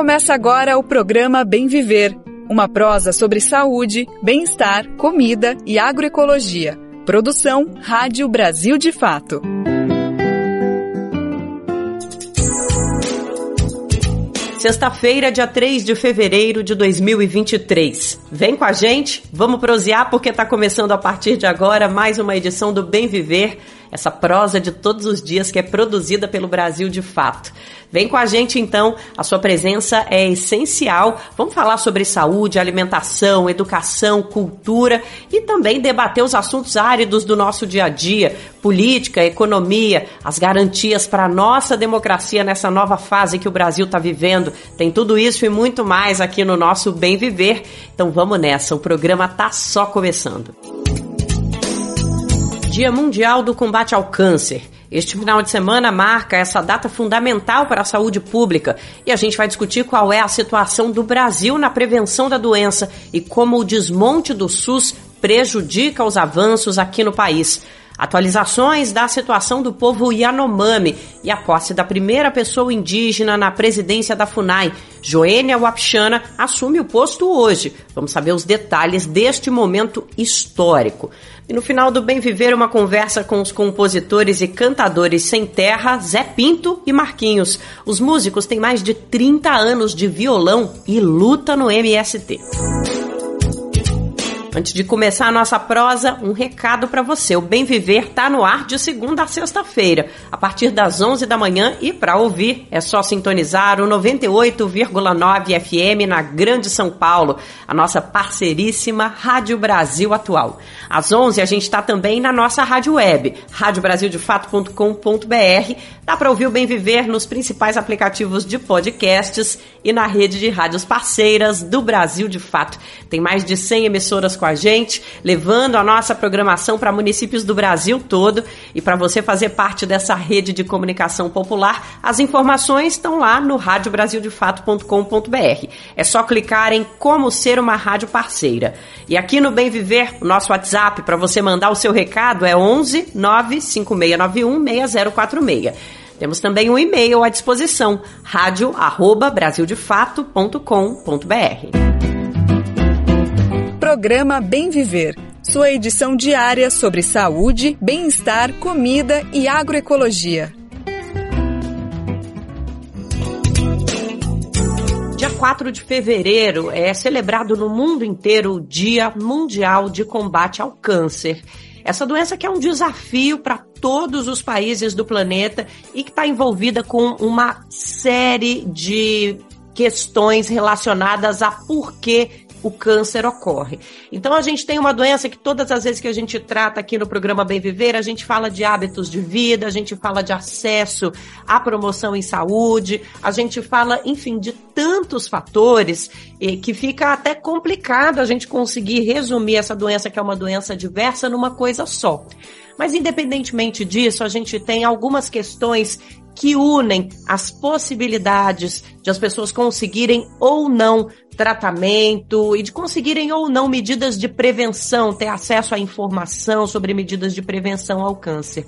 Começa agora o programa Bem Viver, uma prosa sobre saúde, bem-estar, comida e agroecologia. Produção Rádio Brasil de Fato. Sexta-feira, dia 3 de fevereiro de 2023. Vem com a gente, vamos prosear porque está começando a partir de agora mais uma edição do Bem Viver essa prosa de todos os dias que é produzida pelo Brasil de fato. Vem com a gente então, a sua presença é essencial. Vamos falar sobre saúde, alimentação, educação, cultura e também debater os assuntos áridos do nosso dia a dia, política, economia, as garantias para a nossa democracia nessa nova fase que o Brasil está vivendo. Tem tudo isso e muito mais aqui no nosso Bem Viver. Então vamos nessa, o programa tá só começando. Dia Mundial do Combate ao Câncer. Este final de semana marca essa data fundamental para a saúde pública e a gente vai discutir qual é a situação do Brasil na prevenção da doença e como o desmonte do SUS prejudica os avanços aqui no país. Atualizações da situação do povo Yanomami e a posse da primeira pessoa indígena na presidência da FUNAI. Joênia Wapchana assume o posto hoje. Vamos saber os detalhes deste momento histórico. E no final do Bem Viver, uma conversa com os compositores e cantadores sem terra, Zé Pinto e Marquinhos. Os músicos têm mais de 30 anos de violão e luta no MST. Antes de começar a nossa prosa, um recado para você. O Bem Viver tá no ar de segunda a sexta-feira, a partir das 11 da manhã e para ouvir é só sintonizar o 98,9 FM na Grande São Paulo, a nossa parceiríssima Rádio Brasil Atual. Às 11 a gente está também na nossa rádio web, radiobrasildefato.com.br. Dá para ouvir o Bem Viver nos principais aplicativos de podcasts e na rede de rádios parceiras do Brasil de Fato. Tem mais de 100 emissoras com a gente, levando a nossa programação para municípios do Brasil todo. E para você fazer parte dessa rede de comunicação popular, as informações estão lá no radiobrasildefato.com.br. É só clicar em como ser uma rádio parceira. E aqui no Bem Viver, o nosso WhatsApp para você mandar o seu recado é 11 95691 6046. Temos também um e-mail à disposição, radio@brasildefato.com.br. Programa Bem Viver, sua edição diária sobre saúde, bem-estar, comida e agroecologia. Dia 4 de fevereiro é celebrado no mundo inteiro o Dia Mundial de Combate ao Câncer. Essa doença que é um desafio para todos os países do planeta e que está envolvida com uma série de questões relacionadas a por que o câncer ocorre. Então a gente tem uma doença que todas as vezes que a gente trata aqui no programa Bem Viver, a gente fala de hábitos de vida, a gente fala de acesso à promoção em saúde, a gente fala, enfim, de tantos fatores eh, que fica até complicado a gente conseguir resumir essa doença que é uma doença diversa numa coisa só. Mas independentemente disso, a gente tem algumas questões que unem as possibilidades de as pessoas conseguirem ou não tratamento e de conseguirem ou não medidas de prevenção, ter acesso à informação sobre medidas de prevenção ao câncer.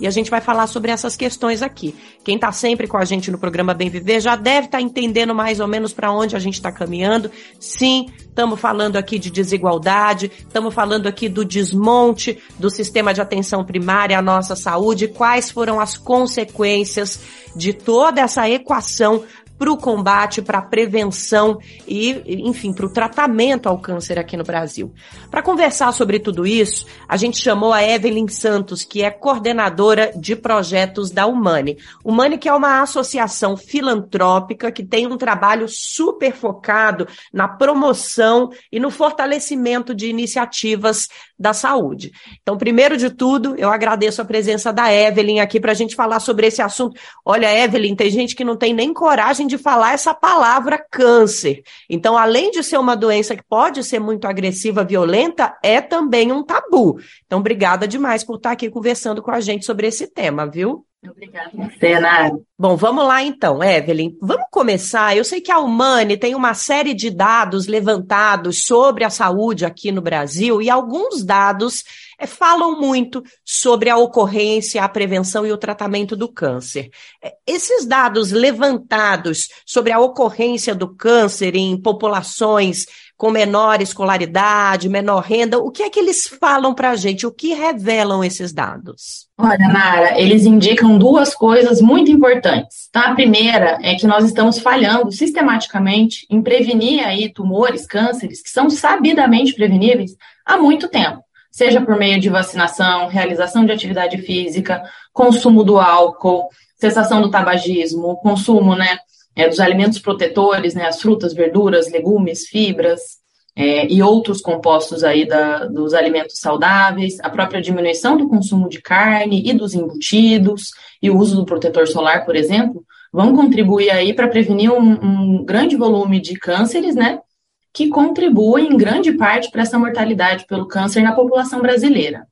E a gente vai falar sobre essas questões aqui. Quem está sempre com a gente no programa Bem Viver já deve estar tá entendendo mais ou menos para onde a gente está caminhando. Sim, estamos falando aqui de desigualdade, estamos falando aqui do desmonte do sistema de atenção primária à nossa saúde, quais foram as consequências de toda essa equação para o combate, para a prevenção e, enfim, para o tratamento ao câncer aqui no Brasil. Para conversar sobre tudo isso, a gente chamou a Evelyn Santos, que é coordenadora de projetos da Humane. Humane que é uma associação filantrópica que tem um trabalho super focado na promoção e no fortalecimento de iniciativas da saúde. Então, primeiro de tudo, eu agradeço a presença da Evelyn aqui para a gente falar sobre esse assunto. Olha, Evelyn, tem gente que não tem nem coragem de falar essa palavra câncer. Então, além de ser uma doença que pode ser muito agressiva, violenta, é também um tabu. Então, obrigada demais por estar aqui conversando com a gente sobre esse tema, viu? Obrigada. Bom, vamos lá então, Evelyn. Vamos começar. Eu sei que a Humane tem uma série de dados levantados sobre a saúde aqui no Brasil e alguns dados é, falam muito sobre a ocorrência, a prevenção e o tratamento do câncer. É, esses dados levantados sobre a ocorrência do câncer em populações com menor escolaridade, menor renda, o que é que eles falam para a gente? O que revelam esses dados? Olha, Nara, eles indicam duas coisas muito importantes. Tá? A primeira é que nós estamos falhando sistematicamente em prevenir aí tumores, cânceres, que são sabidamente preveníveis há muito tempo seja por meio de vacinação, realização de atividade física, consumo do álcool, cessação do tabagismo, consumo né, é, dos alimentos protetores, né, as frutas, verduras, legumes, fibras é, e outros compostos aí da, dos alimentos saudáveis, a própria diminuição do consumo de carne e dos embutidos e o uso do protetor solar, por exemplo, vão contribuir aí para prevenir um, um grande volume de cânceres, né, que contribuem em grande parte para essa mortalidade pelo câncer na população brasileira.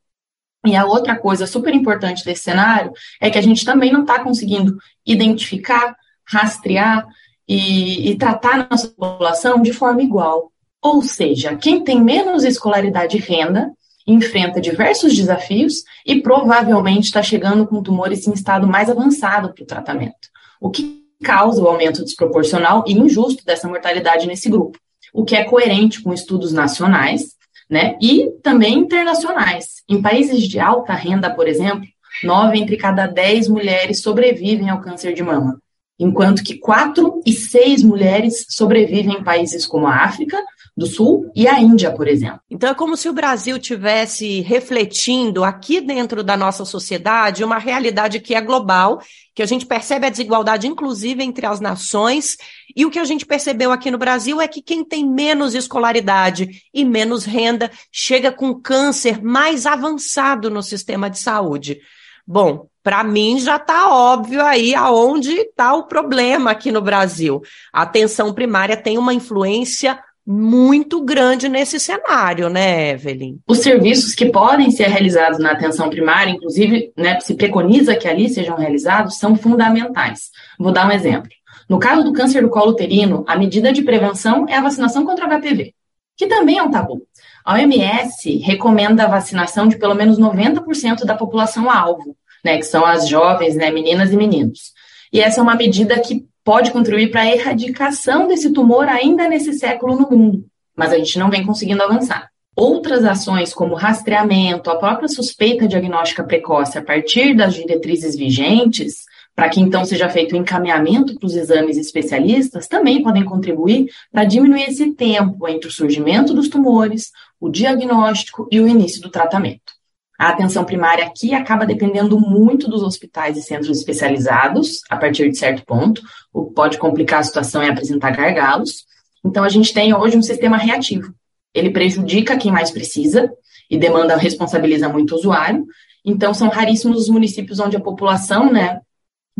E a outra coisa super importante desse cenário é que a gente também não está conseguindo identificar, rastrear e, e tratar nossa população de forma igual. Ou seja, quem tem menos escolaridade e renda enfrenta diversos desafios e provavelmente está chegando com tumores em estado mais avançado para o tratamento, o que causa o aumento desproporcional e injusto dessa mortalidade nesse grupo o que é coerente com estudos nacionais, né, e também internacionais. Em países de alta renda, por exemplo, nove entre cada dez mulheres sobrevivem ao câncer de mama, enquanto que quatro e seis mulheres sobrevivem em países como a África, do Sul e a Índia, por exemplo. Então é como se o Brasil tivesse refletindo aqui dentro da nossa sociedade uma realidade que é global, que a gente percebe a desigualdade inclusive entre as nações, e o que a gente percebeu aqui no Brasil é que quem tem menos escolaridade e menos renda chega com câncer mais avançado no sistema de saúde. Bom, para mim já está óbvio aí aonde está o problema aqui no Brasil. A atenção primária tem uma influência muito grande nesse cenário, né, Evelyn? Os serviços que podem ser realizados na atenção primária, inclusive, né, se preconiza que ali sejam realizados, são fundamentais. Vou dar um exemplo. No caso do câncer do colo uterino, a medida de prevenção é a vacinação contra HPV, que também é um tabu. A OMS recomenda a vacinação de pelo menos 90% da população alvo, né, que são as jovens, né, meninas e meninos. E essa é uma medida que pode contribuir para a erradicação desse tumor ainda nesse século no mundo, mas a gente não vem conseguindo avançar. Outras ações, como rastreamento, a própria suspeita diagnóstica precoce a partir das diretrizes vigentes, para que então seja feito o encaminhamento para os exames especialistas, também podem contribuir para diminuir esse tempo entre o surgimento dos tumores, o diagnóstico e o início do tratamento. A atenção primária aqui acaba dependendo muito dos hospitais e centros especializados, a partir de certo ponto, o que pode complicar a situação e apresentar gargalos. Então, a gente tem hoje um sistema reativo. Ele prejudica quem mais precisa e demanda, responsabiliza muito o usuário. Então, são raríssimos os municípios onde a população, né,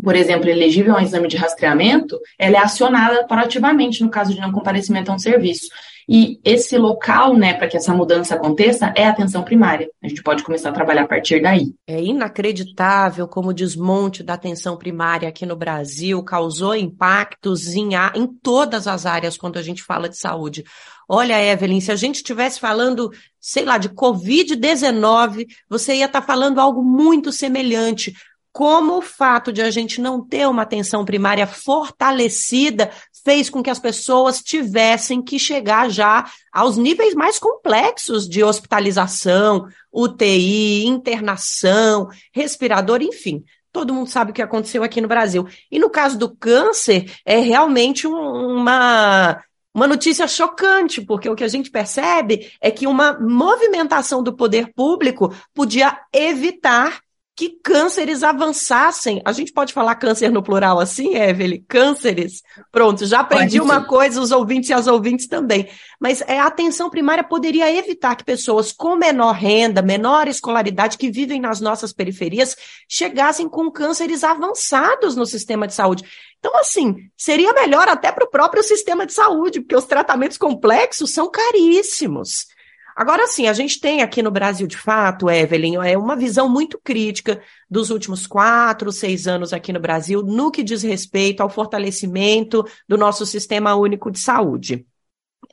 por exemplo, elegível a um exame de rastreamento, ela é acionada proativamente no caso de não comparecimento a um serviço. E esse local, né, para que essa mudança aconteça, é a atenção primária. A gente pode começar a trabalhar a partir daí. É inacreditável como o desmonte da atenção primária aqui no Brasil causou impactos em, em todas as áreas quando a gente fala de saúde. Olha, Evelyn, se a gente estivesse falando, sei lá, de Covid-19, você ia estar tá falando algo muito semelhante como o fato de a gente não ter uma atenção primária fortalecida fez com que as pessoas tivessem que chegar já aos níveis mais complexos de hospitalização, UTI, internação, respirador, enfim. Todo mundo sabe o que aconteceu aqui no Brasil. E no caso do câncer, é realmente um, uma uma notícia chocante, porque o que a gente percebe é que uma movimentação do poder público podia evitar que cânceres avançassem. A gente pode falar câncer no plural assim, Evelyn? Cânceres. Pronto, já aprendi uma coisa, os ouvintes e as ouvintes também. Mas é, a atenção primária poderia evitar que pessoas com menor renda, menor escolaridade, que vivem nas nossas periferias, chegassem com cânceres avançados no sistema de saúde. Então, assim, seria melhor até para o próprio sistema de saúde, porque os tratamentos complexos são caríssimos. Agora sim, a gente tem aqui no Brasil, de fato, Evelyn, é uma visão muito crítica dos últimos quatro, seis anos aqui no Brasil, no que diz respeito ao fortalecimento do nosso sistema único de saúde.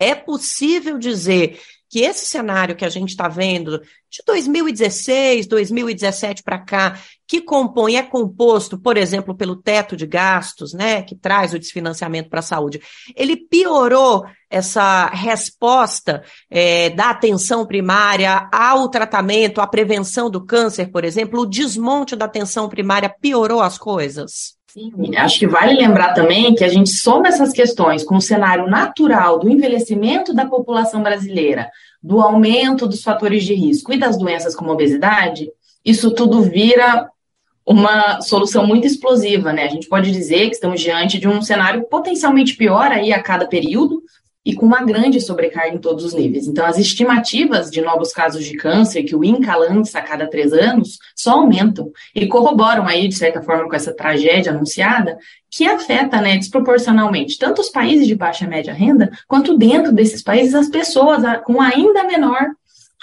É possível dizer que esse cenário que a gente está vendo de 2016, 2017 para cá, que compõe, é composto, por exemplo, pelo teto de gastos, né, que traz o desfinanciamento para a saúde, ele piorou essa resposta é, da atenção primária ao tratamento, à prevenção do câncer, por exemplo, o desmonte da atenção primária piorou as coisas? Acho que vale lembrar também que a gente soma essas questões com o cenário natural do envelhecimento da população brasileira, do aumento dos fatores de risco e das doenças como obesidade, isso tudo vira uma solução muito explosiva, né? A gente pode dizer que estamos diante de um cenário potencialmente pior aí a cada período, e com uma grande sobrecarga em todos os níveis. Então, as estimativas de novos casos de câncer que o INCA lança a cada três anos só aumentam e corroboram aí, de certa forma, com essa tragédia anunciada, que afeta né, desproporcionalmente tanto os países de baixa e média renda, quanto dentro desses países as pessoas com ainda menor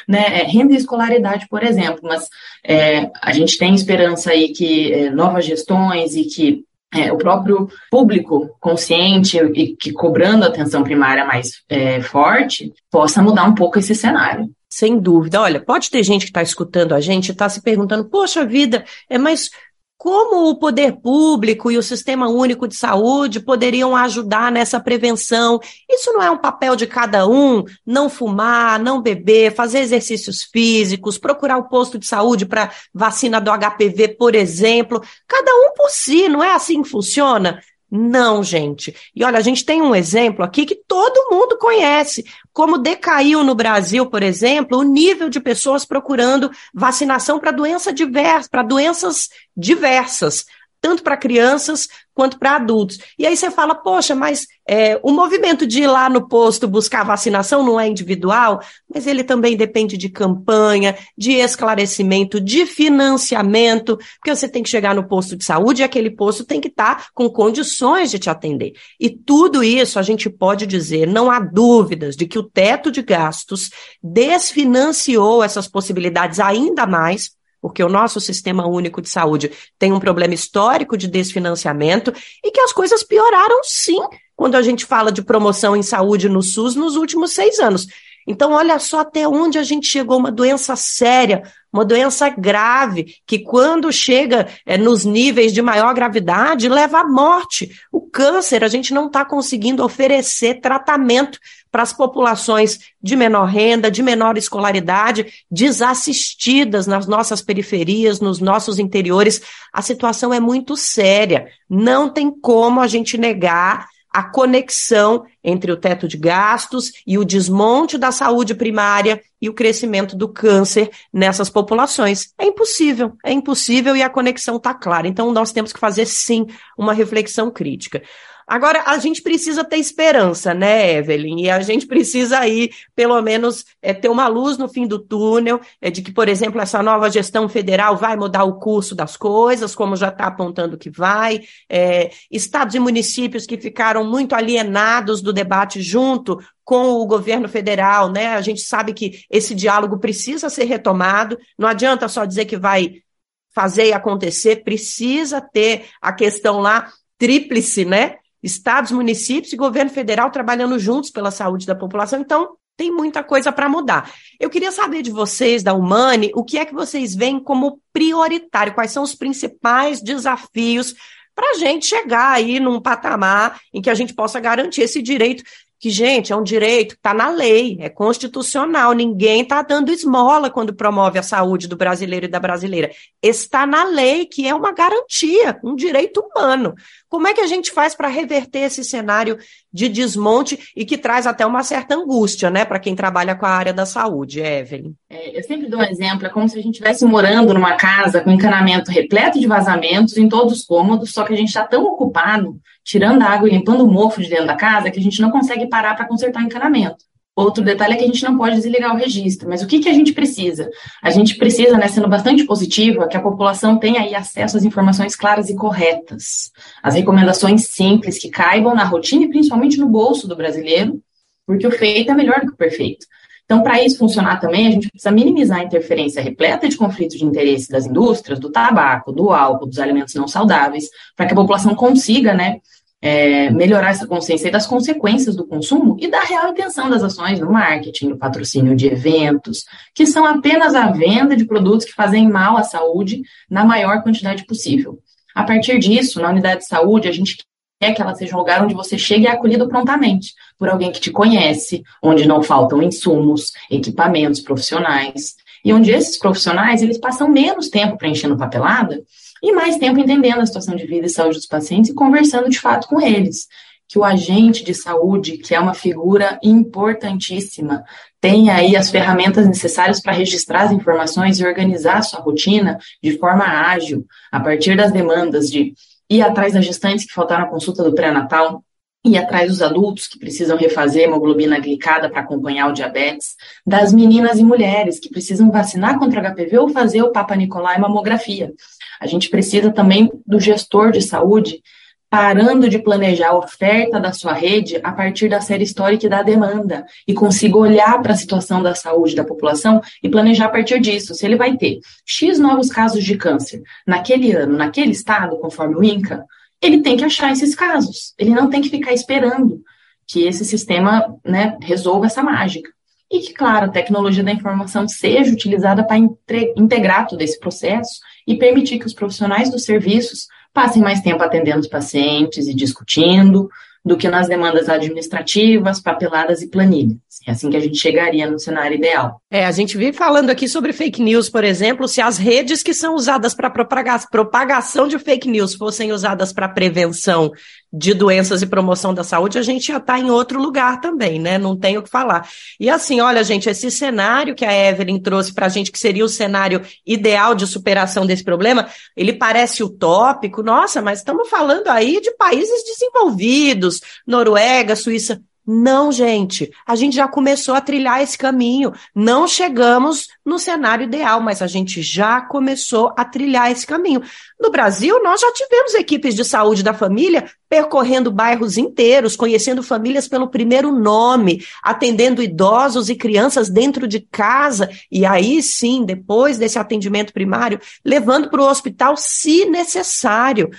né, é, renda e escolaridade, por exemplo. Mas é, a gente tem esperança aí que é, novas gestões e que é, o próprio público consciente e que cobrando atenção primária mais é, forte possa mudar um pouco esse cenário. Sem dúvida. Olha, pode ter gente que está escutando a gente e está se perguntando, poxa vida, é mais como o poder público e o sistema único de saúde poderiam ajudar nessa prevenção? Isso não é um papel de cada um? Não fumar, não beber, fazer exercícios físicos, procurar o posto de saúde para vacina do HPV, por exemplo. Cada um por si, não é assim que funciona? Não, gente. E olha, a gente tem um exemplo aqui que todo mundo conhece. Como decaiu no Brasil, por exemplo, o nível de pessoas procurando vacinação para doença diversa, para doenças diversas tanto para crianças quanto para adultos. E aí você fala, poxa, mas é, o movimento de ir lá no posto buscar vacinação não é individual, mas ele também depende de campanha, de esclarecimento, de financiamento, porque você tem que chegar no posto de saúde e aquele posto tem que estar tá com condições de te atender. E tudo isso a gente pode dizer, não há dúvidas de que o teto de gastos desfinanciou essas possibilidades ainda mais porque o nosso sistema único de saúde tem um problema histórico de desfinanciamento e que as coisas pioraram sim quando a gente fala de promoção em saúde no SUS nos últimos seis anos. Então, olha só até onde a gente chegou, uma doença séria, uma doença grave, que quando chega é, nos níveis de maior gravidade, leva à morte. O câncer, a gente não está conseguindo oferecer tratamento para as populações de menor renda, de menor escolaridade, desassistidas nas nossas periferias, nos nossos interiores. A situação é muito séria. Não tem como a gente negar a conexão entre o teto de gastos e o desmonte da saúde primária e o crescimento do câncer nessas populações. É impossível, é impossível e a conexão está clara. Então, nós temos que fazer, sim, uma reflexão crítica. Agora, a gente precisa ter esperança, né, Evelyn? E a gente precisa aí, pelo menos, é, ter uma luz no fim do túnel, é, de que, por exemplo, essa nova gestão federal vai mudar o curso das coisas, como já está apontando que vai. É, estados e municípios que ficaram muito alienados do debate junto com o governo federal, né? A gente sabe que esse diálogo precisa ser retomado. Não adianta só dizer que vai fazer e acontecer, precisa ter a questão lá tríplice, né? Estados, municípios e governo federal trabalhando juntos pela saúde da população. Então, tem muita coisa para mudar. Eu queria saber de vocês, da Humane, o que é que vocês veem como prioritário, quais são os principais desafios para a gente chegar aí num patamar em que a gente possa garantir esse direito que, gente, é um direito está na lei, é constitucional, ninguém está dando esmola quando promove a saúde do brasileiro e da brasileira. Está na lei, que é uma garantia, um direito humano. Como é que a gente faz para reverter esse cenário de desmonte e que traz até uma certa angústia, né, para quem trabalha com a área da saúde, Evelyn? É, eu sempre dou um exemplo, é como se a gente estivesse morando numa casa com encanamento repleto de vazamentos em todos os cômodos, só que a gente está tão ocupado tirando a água e limpando o mofo de dentro da casa que a gente não consegue parar para consertar o encanamento. Outro detalhe é que a gente não pode desligar o registro, mas o que, que a gente precisa? A gente precisa, né, sendo bastante positiva, que a população tenha aí acesso às informações claras e corretas, as recomendações simples que caibam na rotina e principalmente no bolso do brasileiro, porque o feito é melhor do que o perfeito. Então, para isso funcionar também, a gente precisa minimizar a interferência repleta de conflitos de interesse das indústrias, do tabaco, do álcool, dos alimentos não saudáveis, para que a população consiga, né, é, melhorar essa consciência das consequências do consumo e da real intenção das ações no marketing, no patrocínio de eventos, que são apenas a venda de produtos que fazem mal à saúde na maior quantidade possível. A partir disso, na unidade de saúde, a gente quer que ela seja um lugar onde você chegue acolhido prontamente por alguém que te conhece, onde não faltam insumos, equipamentos profissionais, e onde esses profissionais eles passam menos tempo preenchendo papelada e mais tempo entendendo a situação de vida e saúde dos pacientes e conversando de fato com eles. Que o agente de saúde, que é uma figura importantíssima, tenha aí as ferramentas necessárias para registrar as informações e organizar a sua rotina de forma ágil, a partir das demandas de ir atrás das gestantes que faltaram a consulta do pré-natal, ir atrás dos adultos que precisam refazer hemoglobina glicada para acompanhar o diabetes, das meninas e mulheres que precisam vacinar contra HPV ou fazer o Papa Nicolau e mamografia. A gente precisa também do gestor de saúde parando de planejar a oferta da sua rede a partir da série histórica e da demanda, e consiga olhar para a situação da saúde da população e planejar a partir disso. Se ele vai ter X novos casos de câncer naquele ano, naquele estado, conforme o INCA, ele tem que achar esses casos. Ele não tem que ficar esperando que esse sistema né, resolva essa mágica. E que, claro, a tecnologia da informação seja utilizada para integrar todo esse processo e permitir que os profissionais dos serviços passem mais tempo atendendo os pacientes e discutindo, do que nas demandas administrativas, papeladas e planilhas. É assim que a gente chegaria no cenário ideal. É, a gente vive falando aqui sobre fake news, por exemplo, se as redes que são usadas para propagação de fake news fossem usadas para prevenção de doenças e promoção da saúde, a gente já está em outro lugar também, né? Não tem o que falar. E assim, olha, gente, esse cenário que a Evelyn trouxe para a gente, que seria o cenário ideal de superação desse problema, ele parece utópico, nossa, mas estamos falando aí de países desenvolvidos, Noruega, Suíça. Não, gente, a gente já começou a trilhar esse caminho. Não chegamos no cenário ideal, mas a gente já começou a trilhar esse caminho. No Brasil, nós já tivemos equipes de saúde da família percorrendo bairros inteiros, conhecendo famílias pelo primeiro nome, atendendo idosos e crianças dentro de casa, e aí sim, depois desse atendimento primário, levando para o hospital se necessário.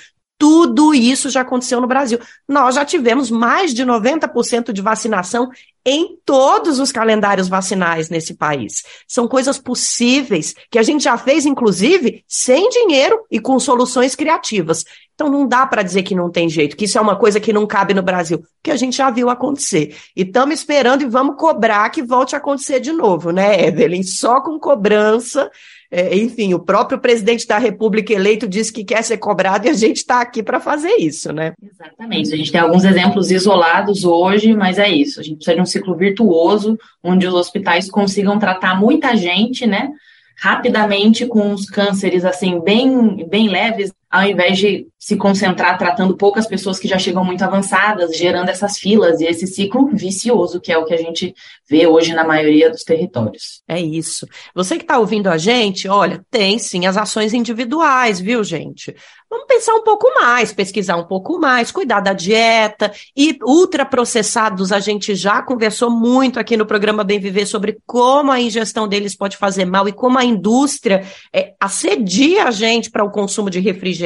Tudo isso já aconteceu no Brasil. Nós já tivemos mais de 90% de vacinação em todos os calendários vacinais nesse país. São coisas possíveis que a gente já fez, inclusive, sem dinheiro e com soluções criativas. Então não dá para dizer que não tem jeito, que isso é uma coisa que não cabe no Brasil, que a gente já viu acontecer. E estamos esperando e vamos cobrar que volte a acontecer de novo, né, Evelyn? Só com cobrança é, enfim, o próprio presidente da República eleito disse que quer ser cobrado e a gente está aqui para fazer isso, né? Exatamente. A gente tem alguns exemplos isolados hoje, mas é isso. A gente precisa de um ciclo virtuoso onde os hospitais consigam tratar muita gente, né? Rapidamente com os cânceres assim bem bem leves ao invés de se concentrar tratando poucas pessoas que já chegam muito avançadas, gerando essas filas e esse ciclo vicioso, que é o que a gente vê hoje na maioria dos territórios. É isso. Você que está ouvindo a gente, olha, tem sim as ações individuais, viu, gente? Vamos pensar um pouco mais, pesquisar um pouco mais, cuidar da dieta e ultraprocessados. A gente já conversou muito aqui no programa Bem Viver sobre como a ingestão deles pode fazer mal e como a indústria é, assedia a gente para o consumo de refrigerantes,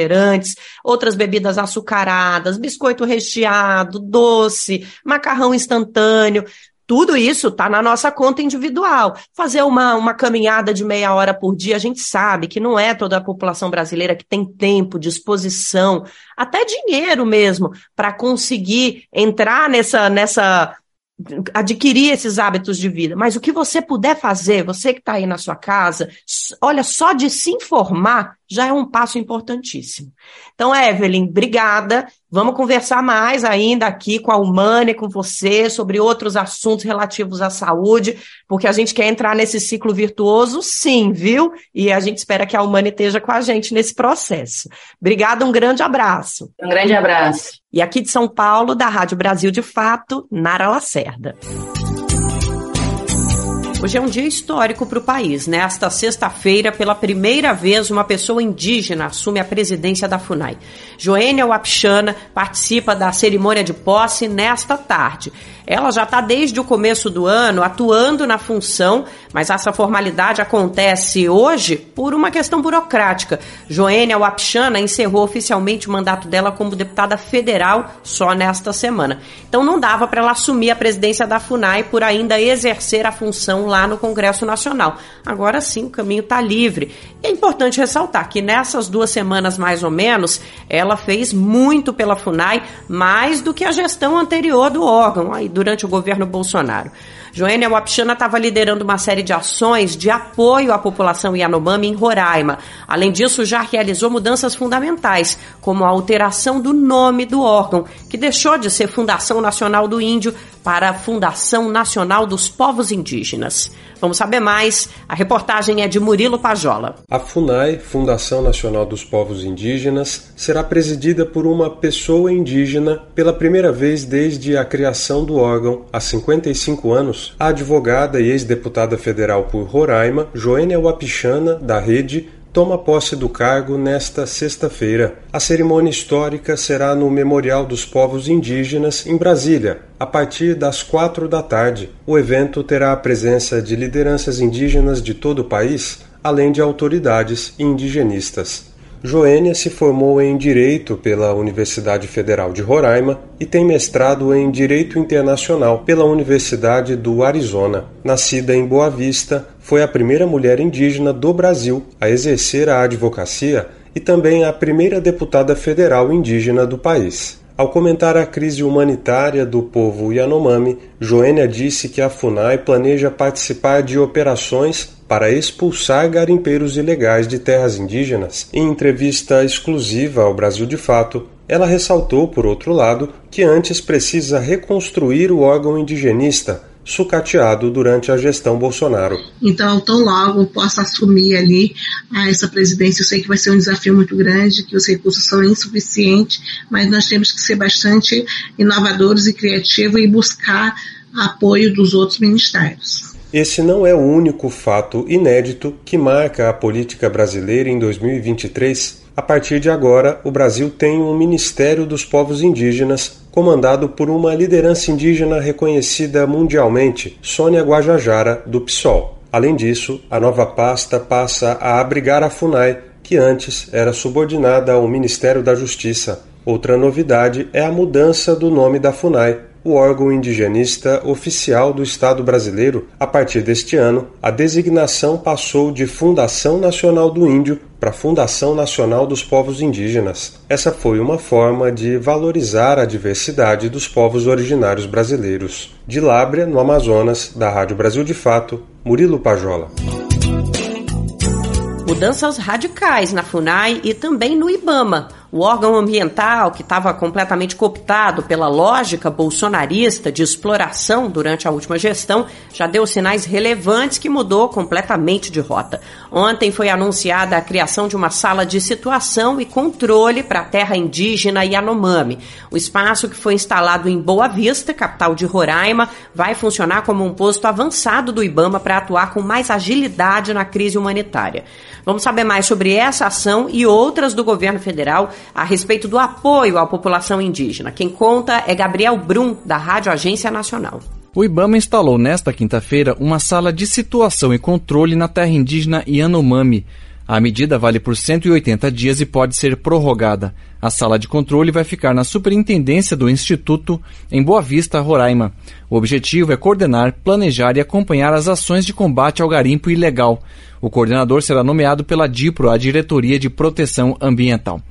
outras bebidas açucaradas, biscoito recheado, doce, macarrão instantâneo. Tudo isso está na nossa conta individual. Fazer uma, uma caminhada de meia hora por dia, a gente sabe que não é toda a população brasileira que tem tempo, disposição, até dinheiro mesmo, para conseguir entrar nessa, nessa adquirir esses hábitos de vida. Mas o que você puder fazer, você que está aí na sua casa, olha, só de se informar já é um passo importantíssimo. Então, Evelyn, obrigada. Vamos conversar mais ainda aqui com a Humane, com você, sobre outros assuntos relativos à saúde, porque a gente quer entrar nesse ciclo virtuoso, sim, viu? E a gente espera que a Humane esteja com a gente nesse processo. Obrigada, um grande abraço. Um grande abraço. E aqui de São Paulo, da Rádio Brasil de Fato, Nara Lacerda. Hoje é um dia histórico para o país. Nesta sexta-feira, pela primeira vez, uma pessoa indígena assume a presidência da FUNAI. Joênia Wapchana participa da cerimônia de posse nesta tarde. Ela já está desde o começo do ano atuando na função, mas essa formalidade acontece hoje por uma questão burocrática. Joênia Wapchana encerrou oficialmente o mandato dela como deputada federal só nesta semana. Então não dava para ela assumir a presidência da FUNAI por ainda exercer a função lá no Congresso Nacional. Agora sim, o caminho está livre. E é importante ressaltar que nessas duas semanas, mais ou menos, ela fez muito pela FUNAI, mais do que a gestão anterior do órgão, aí, durante o governo Bolsonaro. Joênia Wapchana estava liderando uma série de ações de apoio à população Yanomami em Roraima. Além disso, já realizou mudanças fundamentais, como a alteração do nome do órgão, que deixou de ser Fundação Nacional do Índio para Fundação Nacional dos Povos Indígenas. Vamos saber mais. A reportagem é de Murilo Pajola. A FUNAI, Fundação Nacional dos Povos Indígenas, será presidida por uma pessoa indígena pela primeira vez desde a criação do órgão, há 55 anos. A advogada e ex-deputada federal por Roraima, Joênia Wapichana, da Rede, toma posse do cargo nesta sexta-feira. A cerimônia histórica será no Memorial dos Povos Indígenas, em Brasília, a partir das quatro da tarde. O evento terá a presença de lideranças indígenas de todo o país, além de autoridades indigenistas. Joênia se formou em Direito pela Universidade Federal de Roraima e tem mestrado em Direito Internacional pela Universidade do Arizona. Nascida em Boa Vista, foi a primeira mulher indígena do Brasil a exercer a advocacia e também a primeira deputada federal indígena do país. Ao comentar a crise humanitária do povo Yanomami, Joênia disse que a FUNAI planeja participar de operações para expulsar garimpeiros ilegais de terras indígenas. Em entrevista exclusiva ao Brasil de Fato, ela ressaltou, por outro lado, que antes precisa reconstruir o órgão indigenista sucateado durante a gestão Bolsonaro. Então, tão logo possa assumir ali ah, essa presidência, eu sei que vai ser um desafio muito grande, que os recursos são insuficientes, mas nós temos que ser bastante inovadores e criativos e buscar apoio dos outros ministérios. Esse não é o único fato inédito que marca a política brasileira em 2023. A partir de agora, o Brasil tem um Ministério dos Povos Indígenas comandado por uma liderança indígena reconhecida mundialmente, Sônia Guajajara, do PSOL. Além disso, a nova pasta passa a abrigar a FUNAI, que antes era subordinada ao Ministério da Justiça. Outra novidade é a mudança do nome da FUNAI o órgão indigenista oficial do Estado brasileiro, a partir deste ano, a designação passou de Fundação Nacional do Índio para Fundação Nacional dos Povos Indígenas. Essa foi uma forma de valorizar a diversidade dos povos originários brasileiros. De Lábrea, no Amazonas, da Rádio Brasil de Fato, Murilo Pajola. Mudanças radicais na FUNAI e também no IBAMA o órgão ambiental, que estava completamente cooptado pela lógica bolsonarista de exploração durante a última gestão, já deu sinais relevantes que mudou completamente de rota. Ontem foi anunciada a criação de uma sala de situação e controle para a terra indígena Yanomami. O espaço que foi instalado em Boa Vista, capital de Roraima, vai funcionar como um posto avançado do Ibama para atuar com mais agilidade na crise humanitária. Vamos saber mais sobre essa ação e outras do governo federal a respeito do apoio à população indígena. Quem conta é Gabriel Brum, da Rádio Agência Nacional. O Ibama instalou nesta quinta-feira uma sala de situação e controle na terra indígena Yanomami. A medida vale por 180 dias e pode ser prorrogada. A sala de controle vai ficar na superintendência do Instituto em Boa Vista, Roraima. O objetivo é coordenar, planejar e acompanhar as ações de combate ao garimpo ilegal. O coordenador será nomeado pela DIPRO, a Diretoria de Proteção Ambiental.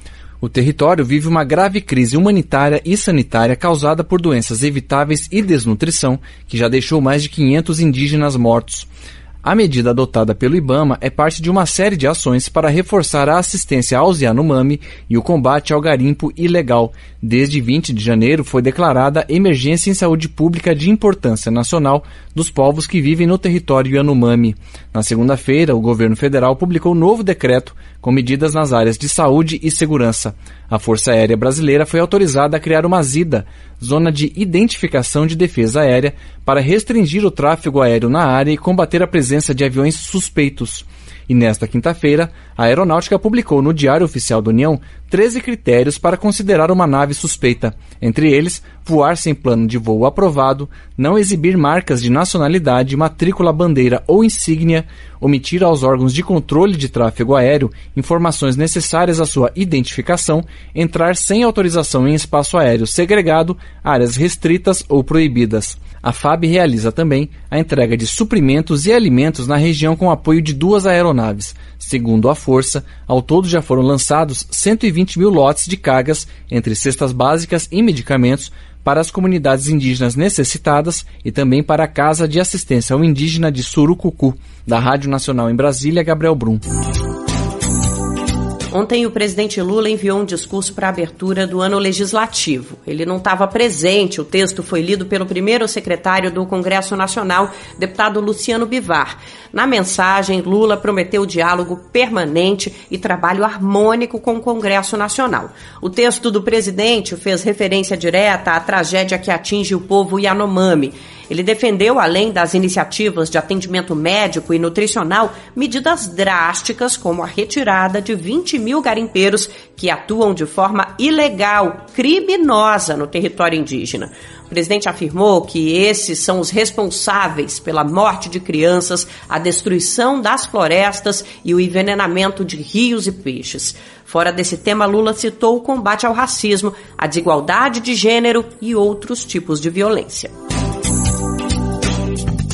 O território vive uma grave crise humanitária e sanitária causada por doenças evitáveis e desnutrição, que já deixou mais de 500 indígenas mortos. A medida adotada pelo IBAMA é parte de uma série de ações para reforçar a assistência aos Yanomami e o combate ao garimpo ilegal. Desde 20 de janeiro foi declarada emergência em saúde pública de importância nacional dos povos que vivem no território Yanomami. Na segunda-feira, o governo federal publicou novo decreto com medidas nas áreas de saúde e segurança. A Força Aérea Brasileira foi autorizada a criar uma ZIDA, Zona de Identificação de Defesa Aérea, para restringir o tráfego aéreo na área e combater a presença de aviões suspeitos. E nesta quinta-feira, a Aeronáutica publicou no Diário Oficial da União 13 critérios para considerar uma nave suspeita, entre eles, voar sem plano de voo aprovado, não exibir marcas de nacionalidade, matrícula, bandeira ou insígnia, omitir aos órgãos de controle de tráfego aéreo informações necessárias à sua identificação, entrar sem autorização em espaço aéreo segregado, áreas restritas ou proibidas. A FAB realiza também a entrega de suprimentos e alimentos na região com apoio de duas aeronaves. Segundo a Força, ao todo já foram lançados 120 mil lotes de cargas entre cestas básicas e medicamentos para as comunidades indígenas necessitadas e também para a Casa de Assistência ao Indígena de Surucucu, da Rádio Nacional em Brasília, Gabriel Brum. Ontem o presidente Lula enviou um discurso para a abertura do ano legislativo. Ele não estava presente, o texto foi lido pelo primeiro secretário do Congresso Nacional, deputado Luciano Bivar. Na mensagem, Lula prometeu diálogo permanente e trabalho harmônico com o Congresso Nacional. O texto do presidente fez referência direta à tragédia que atinge o povo Yanomami ele defendeu, além das iniciativas de atendimento médico e nutricional, medidas drásticas como a retirada de 20 mil garimpeiros que atuam de forma ilegal, criminosa no território indígena. O presidente afirmou que esses são os responsáveis pela morte de crianças, a destruição das florestas e o envenenamento de rios e peixes. Fora desse tema, Lula citou o combate ao racismo, a desigualdade de gênero e outros tipos de violência.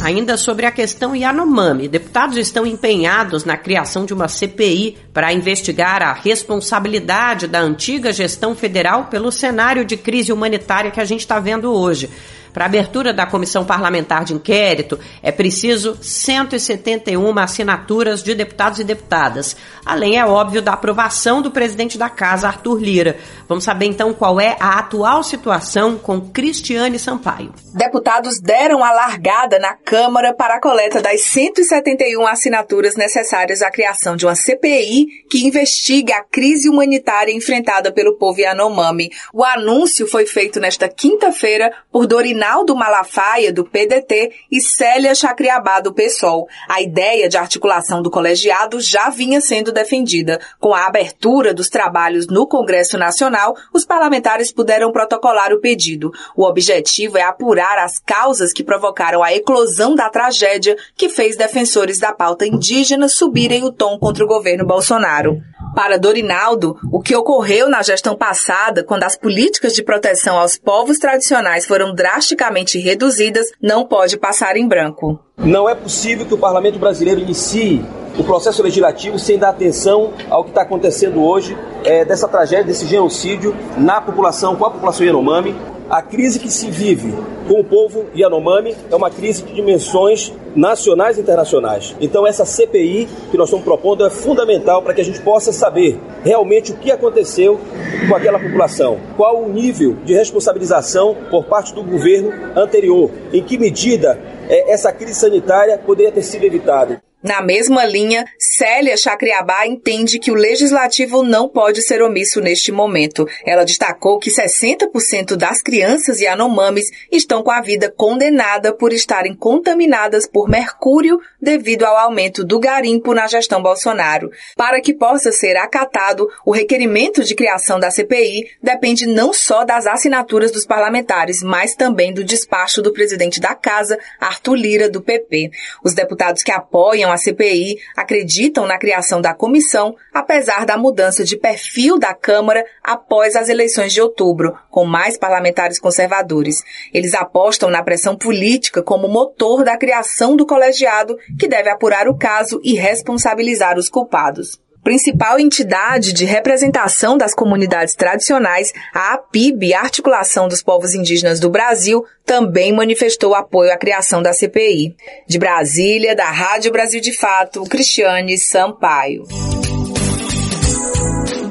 Ainda sobre a questão Yanomami, deputados estão empenhados na criação de uma CPI para investigar a responsabilidade da antiga gestão federal pelo cenário de crise humanitária que a gente está vendo hoje. Para abertura da comissão parlamentar de inquérito, é preciso 171 assinaturas de deputados e deputadas, além, é óbvio, da aprovação do presidente da casa, Arthur Lira. Vamos saber então qual é a atual situação com Cristiane Sampaio. Deputados deram a largada na Câmara para a coleta das 171 assinaturas necessárias à criação de uma CPI que investigue a crise humanitária enfrentada pelo povo Yanomami. O anúncio foi feito nesta quinta-feira por Dorina Reinaldo Malafaia, do PDT, e Célia Chacriabá, do PSOL. A ideia de articulação do colegiado já vinha sendo defendida. Com a abertura dos trabalhos no Congresso Nacional, os parlamentares puderam protocolar o pedido. O objetivo é apurar as causas que provocaram a eclosão da tragédia que fez defensores da pauta indígena subirem o tom contra o governo Bolsonaro. Para Dorinaldo, o que ocorreu na gestão passada, quando as políticas de proteção aos povos tradicionais foram drasticamente reduzidas, não pode passar em branco. Não é possível que o parlamento brasileiro inicie o processo legislativo sem dar atenção ao que está acontecendo hoje, é, dessa tragédia, desse genocídio na população, com a população Yanomami, a crise que se vive com o povo Yanomami é uma crise de dimensões nacionais e internacionais. Então essa CPI que nós estamos propondo é fundamental para que a gente possa saber realmente o que aconteceu com aquela população, qual o nível de responsabilização por parte do governo anterior, em que medida é, essa crise sanitária poderia ter sido evitada. Na mesma linha, Célia Chacriabá entende que o legislativo não pode ser omisso neste momento. Ela destacou que 60% das crianças e anomames estão com a vida condenada por estarem contaminadas por mercúrio devido ao aumento do garimpo na gestão Bolsonaro. Para que possa ser acatado, o requerimento de criação da CPI depende não só das assinaturas dos parlamentares, mas também do despacho do presidente da Casa, Arthur Lira, do PP. Os deputados que apoiam a CPI acreditam na criação da comissão, apesar da mudança de perfil da Câmara após as eleições de outubro, com mais parlamentares conservadores. Eles apostam na pressão política como motor da criação do colegiado, que deve apurar o caso e responsabilizar os culpados principal entidade de representação das comunidades tradicionais, a APIB, Articulação dos Povos Indígenas do Brasil, também manifestou apoio à criação da CPI. De Brasília, da Rádio Brasil de Fato, Cristiane Sampaio.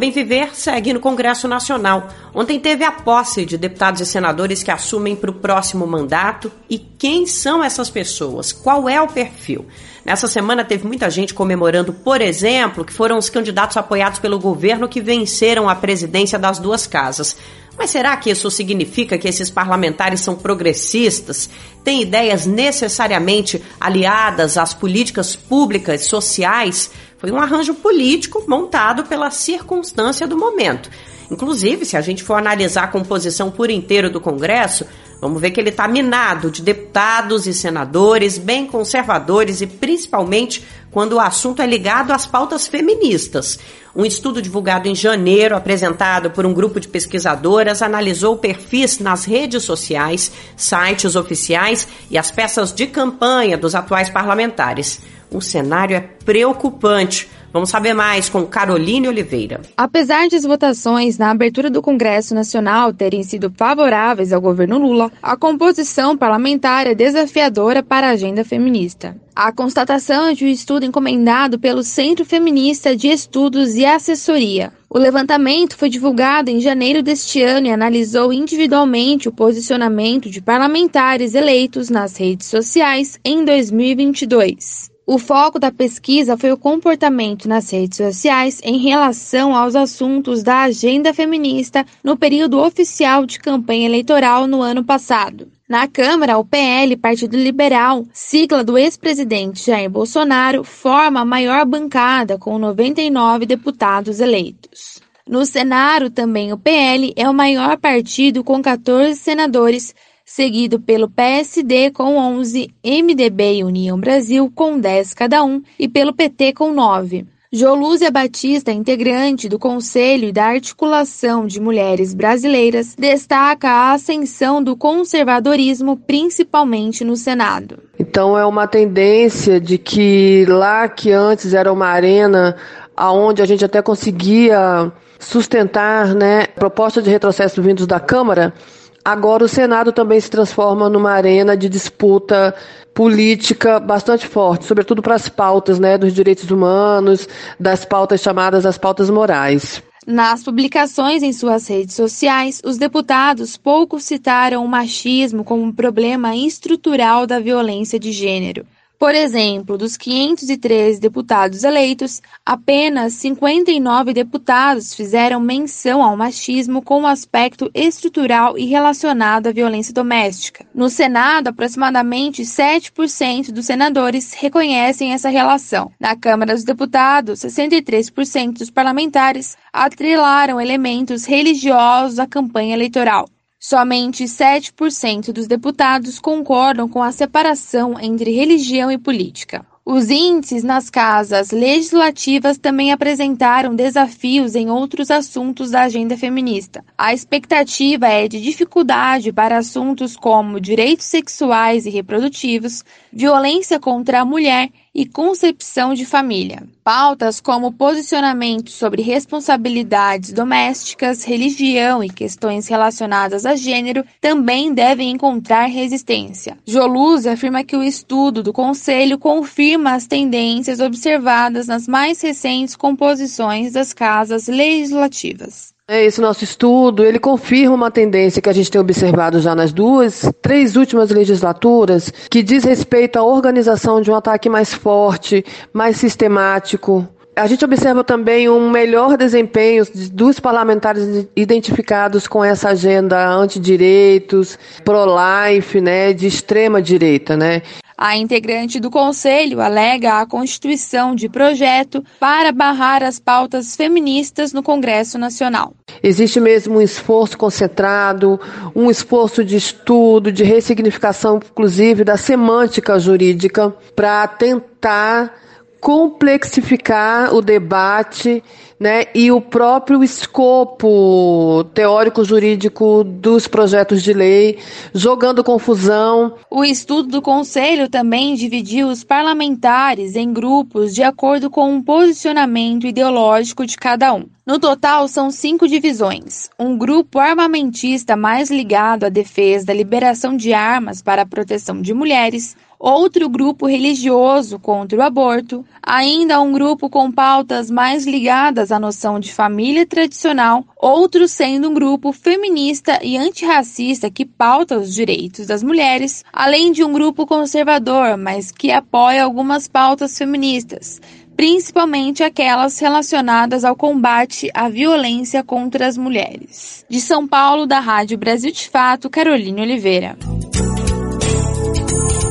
Bem Viver segue no Congresso Nacional. Ontem teve a posse de deputados e senadores que assumem para o próximo mandato. E quem são essas pessoas? Qual é o perfil? Nessa semana teve muita gente comemorando, por exemplo, que foram os candidatos apoiados pelo governo que venceram a presidência das duas casas. Mas será que isso significa que esses parlamentares são progressistas? Têm ideias necessariamente aliadas às políticas públicas sociais? Foi um arranjo político montado pela circunstância do momento. Inclusive, se a gente for analisar a composição por inteiro do Congresso, vamos ver que ele está minado de deputados e senadores bem conservadores e principalmente quando o assunto é ligado às pautas feministas. Um estudo divulgado em janeiro, apresentado por um grupo de pesquisadoras, analisou perfis nas redes sociais, sites oficiais e as peças de campanha dos atuais parlamentares. O cenário é preocupante Vamos saber mais com Caroline Oliveira. Apesar de as votações na abertura do Congresso Nacional terem sido favoráveis ao governo Lula, a composição parlamentar é desafiadora para a agenda feminista. A constatação é de um estudo encomendado pelo Centro Feminista de Estudos e Assessoria. O levantamento foi divulgado em janeiro deste ano e analisou individualmente o posicionamento de parlamentares eleitos nas redes sociais em 2022. O foco da pesquisa foi o comportamento nas redes sociais em relação aos assuntos da agenda feminista no período oficial de campanha eleitoral no ano passado. Na Câmara, o PL, Partido Liberal, sigla do ex-presidente Jair Bolsonaro, forma a maior bancada com 99 deputados eleitos. No Senado, também o PL é o maior partido com 14 senadores seguido pelo PSD com 11, MDB e União Brasil com 10 cada um e pelo PT com 9. Jolúzia Batista, integrante do Conselho e da Articulação de Mulheres Brasileiras, destaca a ascensão do conservadorismo, principalmente no Senado. Então é uma tendência de que lá que antes era uma arena aonde a gente até conseguia sustentar, né, proposta de retrocesso vindos da Câmara, Agora o Senado também se transforma numa arena de disputa política bastante forte, sobretudo para as pautas né, dos direitos humanos, das pautas chamadas as pautas morais. Nas publicações em suas redes sociais, os deputados pouco citaram o machismo como um problema estrutural da violência de gênero. Por exemplo, dos 513 deputados eleitos, apenas 59 deputados fizeram menção ao machismo como aspecto estrutural e relacionado à violência doméstica. No Senado, aproximadamente 7% dos senadores reconhecem essa relação. Na Câmara dos Deputados, 63% dos parlamentares atrelaram elementos religiosos à campanha eleitoral. Somente 7% dos deputados concordam com a separação entre religião e política. Os índices nas casas legislativas também apresentaram desafios em outros assuntos da agenda feminista. A expectativa é de dificuldade para assuntos como direitos sexuais e reprodutivos, violência contra a mulher e concepção de família. Pautas como posicionamento sobre responsabilidades domésticas, religião e questões relacionadas a gênero também devem encontrar resistência. Joluz afirma que o estudo do Conselho confirma as tendências observadas nas mais recentes composições das casas legislativas. É, esse nosso estudo, ele confirma uma tendência que a gente tem observado já nas duas, três últimas legislaturas, que diz respeito à organização de um ataque mais forte, mais sistemático, a gente observa também um melhor desempenho dos parlamentares identificados com essa agenda antidireitos, pro-life, né, de extrema direita, né? A integrante do conselho alega a constituição de projeto para barrar as pautas feministas no Congresso Nacional. Existe mesmo um esforço concentrado, um esforço de estudo, de ressignificação, inclusive, da semântica jurídica, para tentar complexificar o debate né, e o próprio escopo teórico-jurídico dos projetos de lei, jogando confusão. O estudo do Conselho também dividiu os parlamentares em grupos de acordo com um posicionamento ideológico de cada um. No total, são cinco divisões. Um grupo armamentista mais ligado à defesa da liberação de armas para a proteção de mulheres, outro grupo religioso contra o aborto, ainda um grupo com pautas mais ligadas à noção de família tradicional, outro sendo um grupo feminista e antirracista que pauta os direitos das mulheres, além de um grupo conservador, mas que apoia algumas pautas feministas principalmente aquelas relacionadas ao combate à violência contra as mulheres. De São Paulo, da Rádio Brasil de Fato, Caroline Oliveira.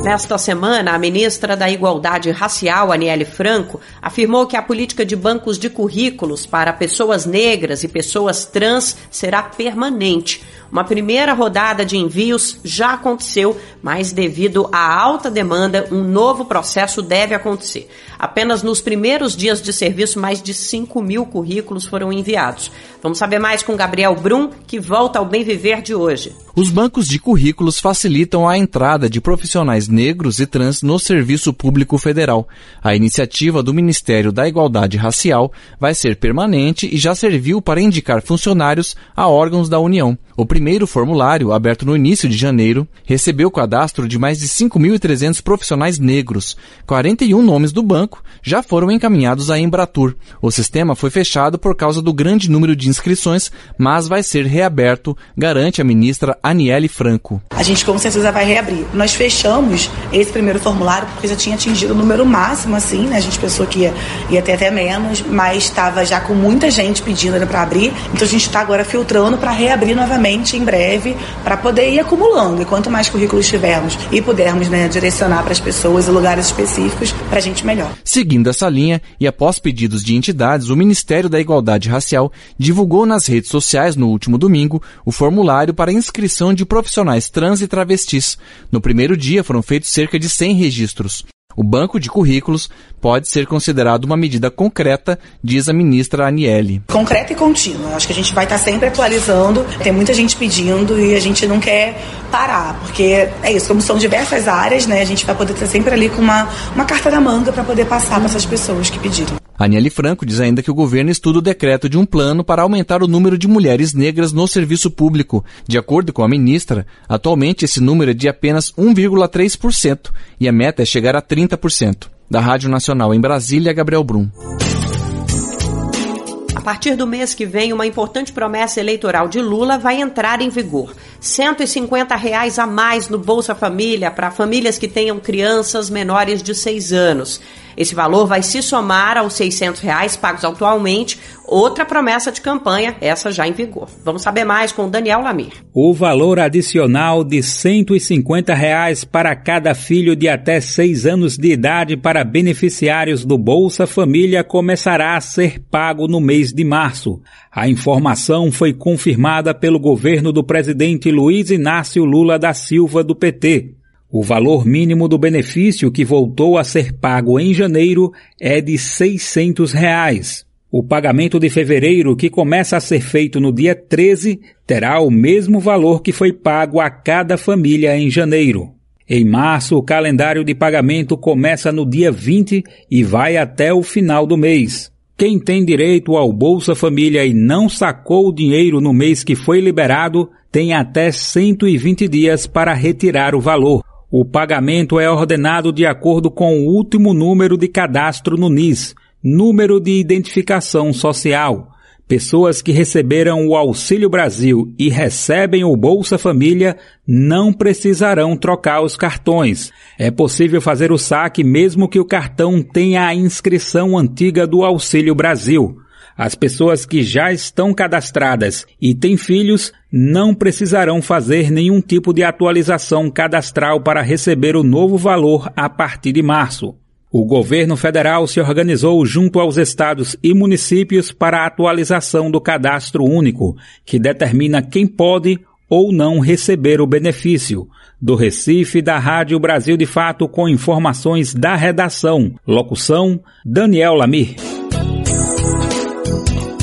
Nesta semana, a ministra da Igualdade Racial, Aniele Franco, afirmou que a política de bancos de currículos para pessoas negras e pessoas trans será permanente. Uma primeira rodada de envios já aconteceu, mas devido à alta demanda, um novo processo deve acontecer. Apenas nos primeiros dias de serviço, mais de 5 mil currículos foram enviados. Vamos saber mais com Gabriel Brum, que volta ao Bem Viver de hoje. Os bancos de currículos facilitam a entrada de profissionais negros e trans no serviço público federal. A iniciativa do Ministério da Igualdade Racial vai ser permanente e já serviu para indicar funcionários a órgãos da União. O primeiro formulário, aberto no início de janeiro, recebeu o cadastro de mais de 5.300 profissionais negros. 41 nomes do banco já foram encaminhados à Embratur. O sistema foi fechado por causa do grande número de inscrições, mas vai ser reaberto, garante a ministra Aniele Franco. A gente com certeza vai reabrir. Nós fechamos esse primeiro formulário porque já tinha atingido o número máximo, assim, né? A gente pensou que ia, ia ter até menos, mas estava já com muita gente pedindo né, para abrir. Então a gente está agora filtrando para reabrir novamente em breve, para poder ir acumulando. E quanto mais currículos tivermos e pudermos né, direcionar para as pessoas e lugares específicos, para a gente melhor. Seguindo essa linha e após pedidos de entidades, o Ministério da Igualdade Racial divulgou nas redes sociais no último domingo o formulário para inscrição de profissionais trans e travestis. No primeiro dia foram feitos cerca de 100 registros. O banco de currículos pode ser considerado uma medida concreta, diz a ministra Aniele. Concreta e contínua. Acho que a gente vai estar sempre atualizando. Tem muita gente pedindo e a gente não quer parar, porque é isso, como são diversas áreas, né? A gente vai poder estar sempre ali com uma, uma carta na manga para poder passar para essas pessoas que pediram. Aniele Franco diz ainda que o governo estuda o decreto de um plano para aumentar o número de mulheres negras no serviço público. De acordo com a ministra, atualmente esse número é de apenas 1,3% e a meta é chegar a 30%. Da Rádio Nacional em Brasília, Gabriel Brum. A partir do mês que vem, uma importante promessa eleitoral de Lula vai entrar em vigor. 150 reais a mais no Bolsa Família para famílias que tenham crianças menores de 6 anos. Esse valor vai se somar aos 600 reais pagos atualmente, outra promessa de campanha, essa já em vigor. Vamos saber mais com Daniel Lamir. O valor adicional de 150 reais para cada filho de até 6 anos de idade para beneficiários do Bolsa Família começará a ser pago no mês de março. A informação foi confirmada pelo governo do presidente Luiz Inácio Lula da Silva do PT. O valor mínimo do benefício que voltou a ser pago em janeiro é de 600 reais. O pagamento de fevereiro, que começa a ser feito no dia 13, terá o mesmo valor que foi pago a cada família em janeiro. Em março, o calendário de pagamento começa no dia 20 e vai até o final do mês. Quem tem direito ao Bolsa Família e não sacou o dinheiro no mês que foi liberado, tem até 120 dias para retirar o valor. O pagamento é ordenado de acordo com o último número de cadastro no NIS, número de identificação social. Pessoas que receberam o Auxílio Brasil e recebem o Bolsa Família não precisarão trocar os cartões. É possível fazer o saque mesmo que o cartão tenha a inscrição antiga do Auxílio Brasil. As pessoas que já estão cadastradas e têm filhos não precisarão fazer nenhum tipo de atualização cadastral para receber o novo valor a partir de março. O governo federal se organizou junto aos estados e municípios para a atualização do cadastro único, que determina quem pode ou não receber o benefício. Do Recife, da Rádio Brasil de Fato, com informações da redação. Locução: Daniel Lamir.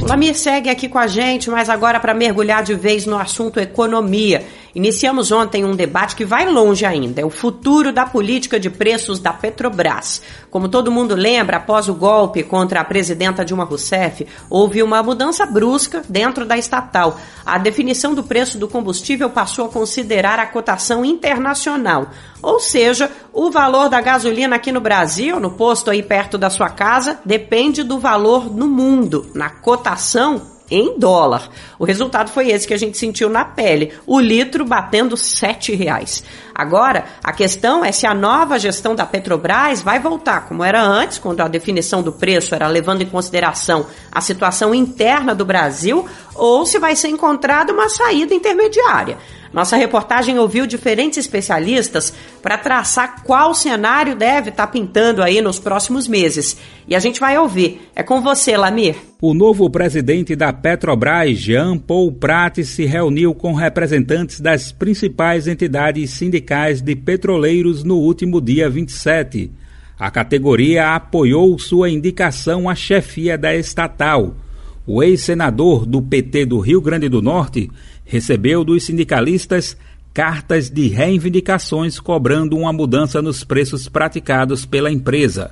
Lamir segue aqui com a gente, mas agora para mergulhar de vez no assunto economia. Iniciamos ontem um debate que vai longe ainda, é o futuro da política de preços da Petrobras. Como todo mundo lembra, após o golpe contra a presidenta Dilma Rousseff, houve uma mudança brusca dentro da estatal. A definição do preço do combustível passou a considerar a cotação internacional, ou seja, o valor da gasolina aqui no Brasil, no posto aí perto da sua casa, depende do valor no mundo, na cotação em dólar. O resultado foi esse que a gente sentiu na pele, o litro batendo sete reais. Agora, a questão é se a nova gestão da Petrobras vai voltar como era antes, quando a definição do preço era levando em consideração a situação interna do Brasil, ou se vai ser encontrada uma saída intermediária. Nossa reportagem ouviu diferentes especialistas para traçar qual cenário deve estar tá pintando aí nos próximos meses. E a gente vai ouvir. É com você, Lamir. O novo presidente da Petrobras, Jean Paul Prates, se reuniu com representantes das principais entidades sindicais de petroleiros no último dia 27. A categoria apoiou sua indicação à chefia da estatal. O ex-senador do PT do Rio Grande do Norte recebeu dos sindicalistas cartas de reivindicações cobrando uma mudança nos preços praticados pela empresa.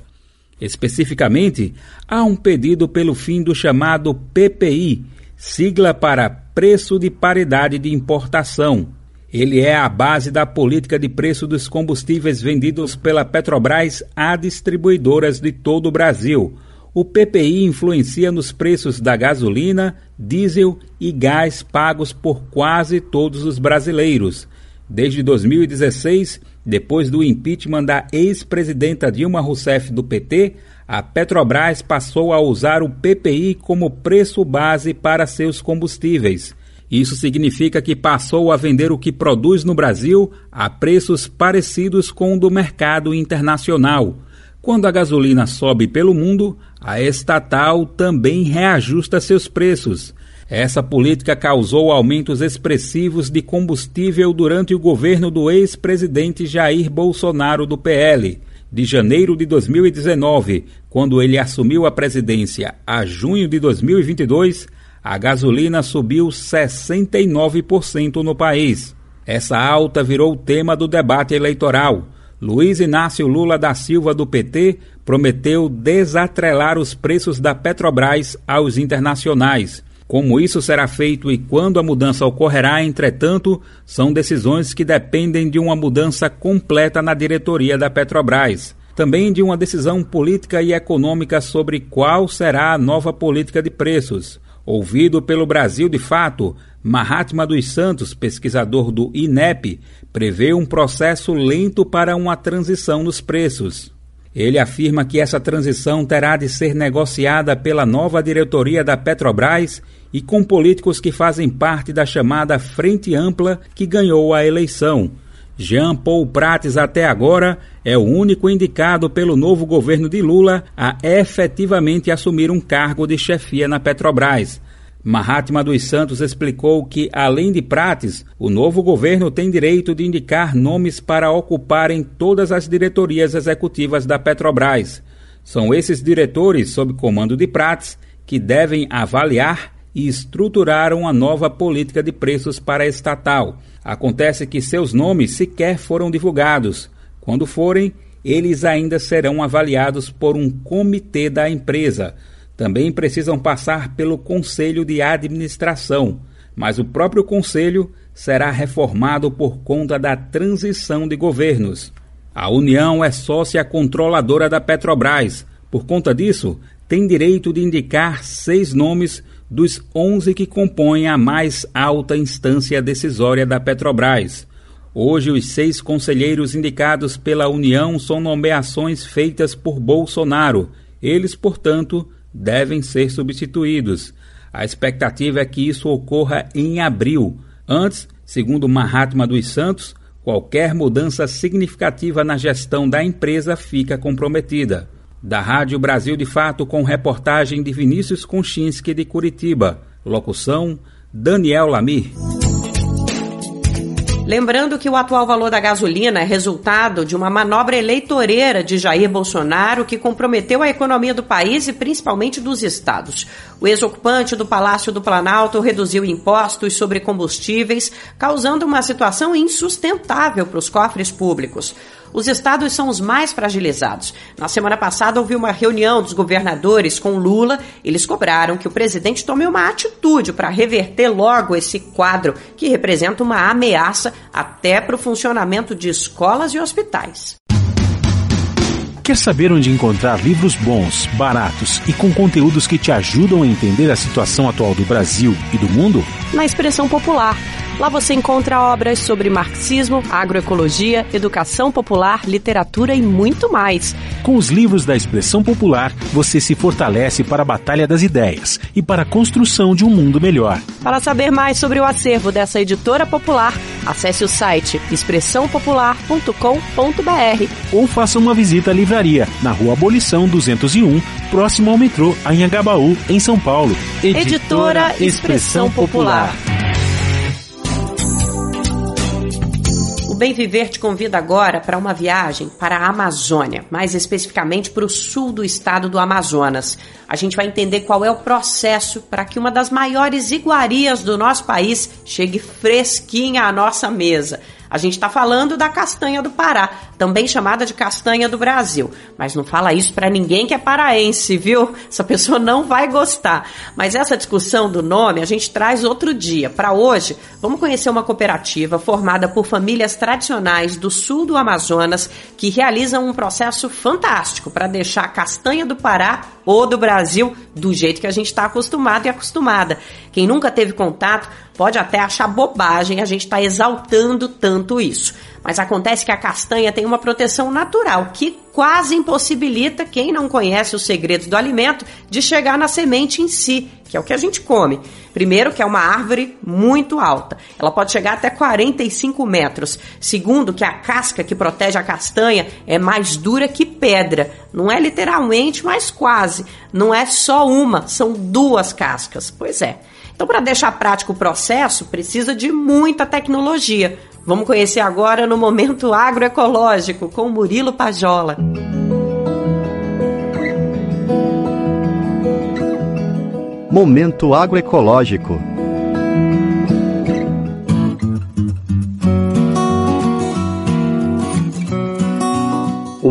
Especificamente, há um pedido pelo fim do chamado PPI, sigla para Preço de Paridade de Importação. Ele é a base da política de preço dos combustíveis vendidos pela Petrobras a distribuidoras de todo o Brasil o PPI influencia nos preços da gasolina, diesel e gás pagos por quase todos os brasileiros. Desde 2016, depois do impeachment da ex-presidenta Dilma Rousseff do PT, a Petrobras passou a usar o PPI como preço base para seus combustíveis. Isso significa que passou a vender o que produz no Brasil a preços parecidos com o do mercado internacional. Quando a gasolina sobe pelo mundo, a estatal também reajusta seus preços. Essa política causou aumentos expressivos de combustível durante o governo do ex-presidente Jair Bolsonaro do PL. De janeiro de 2019, quando ele assumiu a presidência, a junho de 2022, a gasolina subiu 69% no país. Essa alta virou tema do debate eleitoral Luiz Inácio Lula da Silva, do PT, prometeu desatrelar os preços da Petrobras aos internacionais. Como isso será feito e quando a mudança ocorrerá, entretanto, são decisões que dependem de uma mudança completa na diretoria da Petrobras. Também de uma decisão política e econômica sobre qual será a nova política de preços. Ouvido pelo Brasil de Fato, Mahatma dos Santos, pesquisador do INEP, prevê um processo lento para uma transição nos preços. Ele afirma que essa transição terá de ser negociada pela nova diretoria da Petrobras e com políticos que fazem parte da chamada Frente Ampla que ganhou a eleição. Jean Paul Prates, até agora, é o único indicado pelo novo governo de Lula a efetivamente assumir um cargo de chefia na Petrobras. Mahatma dos Santos explicou que, além de Prates, o novo governo tem direito de indicar nomes para ocuparem todas as diretorias executivas da Petrobras. São esses diretores, sob comando de Prates, que devem avaliar e estruturar uma nova política de preços para a estatal. Acontece que seus nomes sequer foram divulgados. Quando forem, eles ainda serão avaliados por um comitê da empresa também precisam passar pelo Conselho de Administração, mas o próprio Conselho será reformado por conta da transição de governos. A União é sócia controladora da Petrobras. Por conta disso, tem direito de indicar seis nomes dos onze que compõem a mais alta instância decisória da Petrobras. Hoje, os seis conselheiros indicados pela União são nomeações feitas por Bolsonaro. Eles, portanto, devem ser substituídos. A expectativa é que isso ocorra em abril. Antes, segundo Mahatma dos Santos, qualquer mudança significativa na gestão da empresa fica comprometida. Da Rádio Brasil de Fato, com reportagem de Vinícius Konchinski de Curitiba. Locução: Daniel Lamir. Lembrando que o atual valor da gasolina é resultado de uma manobra eleitoreira de Jair Bolsonaro que comprometeu a economia do país e principalmente dos estados. O ex-ocupante do Palácio do Planalto reduziu impostos sobre combustíveis, causando uma situação insustentável para os cofres públicos os estados são os mais fragilizados. Na semana passada houve uma reunião dos governadores com Lula. Eles cobraram que o presidente tome uma atitude para reverter logo esse quadro que representa uma ameaça até para o funcionamento de escolas e hospitais. Quer saber onde encontrar livros bons, baratos e com conteúdos que te ajudam a entender a situação atual do Brasil e do mundo? Na expressão popular Lá você encontra obras sobre marxismo, agroecologia, educação popular, literatura e muito mais. Com os livros da expressão popular, você se fortalece para a batalha das ideias e para a construção de um mundo melhor. Para saber mais sobre o acervo dessa editora popular, acesse o site expressãopopular.com.br ou faça uma visita à livraria na Rua Abolição 201, próximo ao metrô Anhangabaú, em São Paulo. Editora, editora Expressão Popular. Bem Viver te convida agora para uma viagem para a Amazônia, mais especificamente para o sul do estado do Amazonas. A gente vai entender qual é o processo para que uma das maiores iguarias do nosso país chegue fresquinha à nossa mesa. A gente está falando da castanha do Pará, também chamada de castanha do Brasil. Mas não fala isso para ninguém que é paraense, viu? Essa pessoa não vai gostar. Mas essa discussão do nome a gente traz outro dia. Para hoje, vamos conhecer uma cooperativa formada por famílias tradicionais do sul do Amazonas que realizam um processo fantástico para deixar a castanha do Pará ou do Brasil do jeito que a gente está acostumado e acostumada. Quem nunca teve contato pode até achar bobagem a gente estar tá exaltando tanto isso. Mas acontece que a castanha tem uma proteção natural que quase impossibilita quem não conhece os segredos do alimento de chegar na semente em si, que é o que a gente come. Primeiro, que é uma árvore muito alta. Ela pode chegar até 45 metros. Segundo, que a casca que protege a castanha é mais dura que pedra. Não é literalmente, mas quase. Não é só uma, são duas cascas. Pois é. Então, para deixar prático o processo, precisa de muita tecnologia. Vamos conhecer agora no Momento Agroecológico com Murilo Pajola. Momento Agroecológico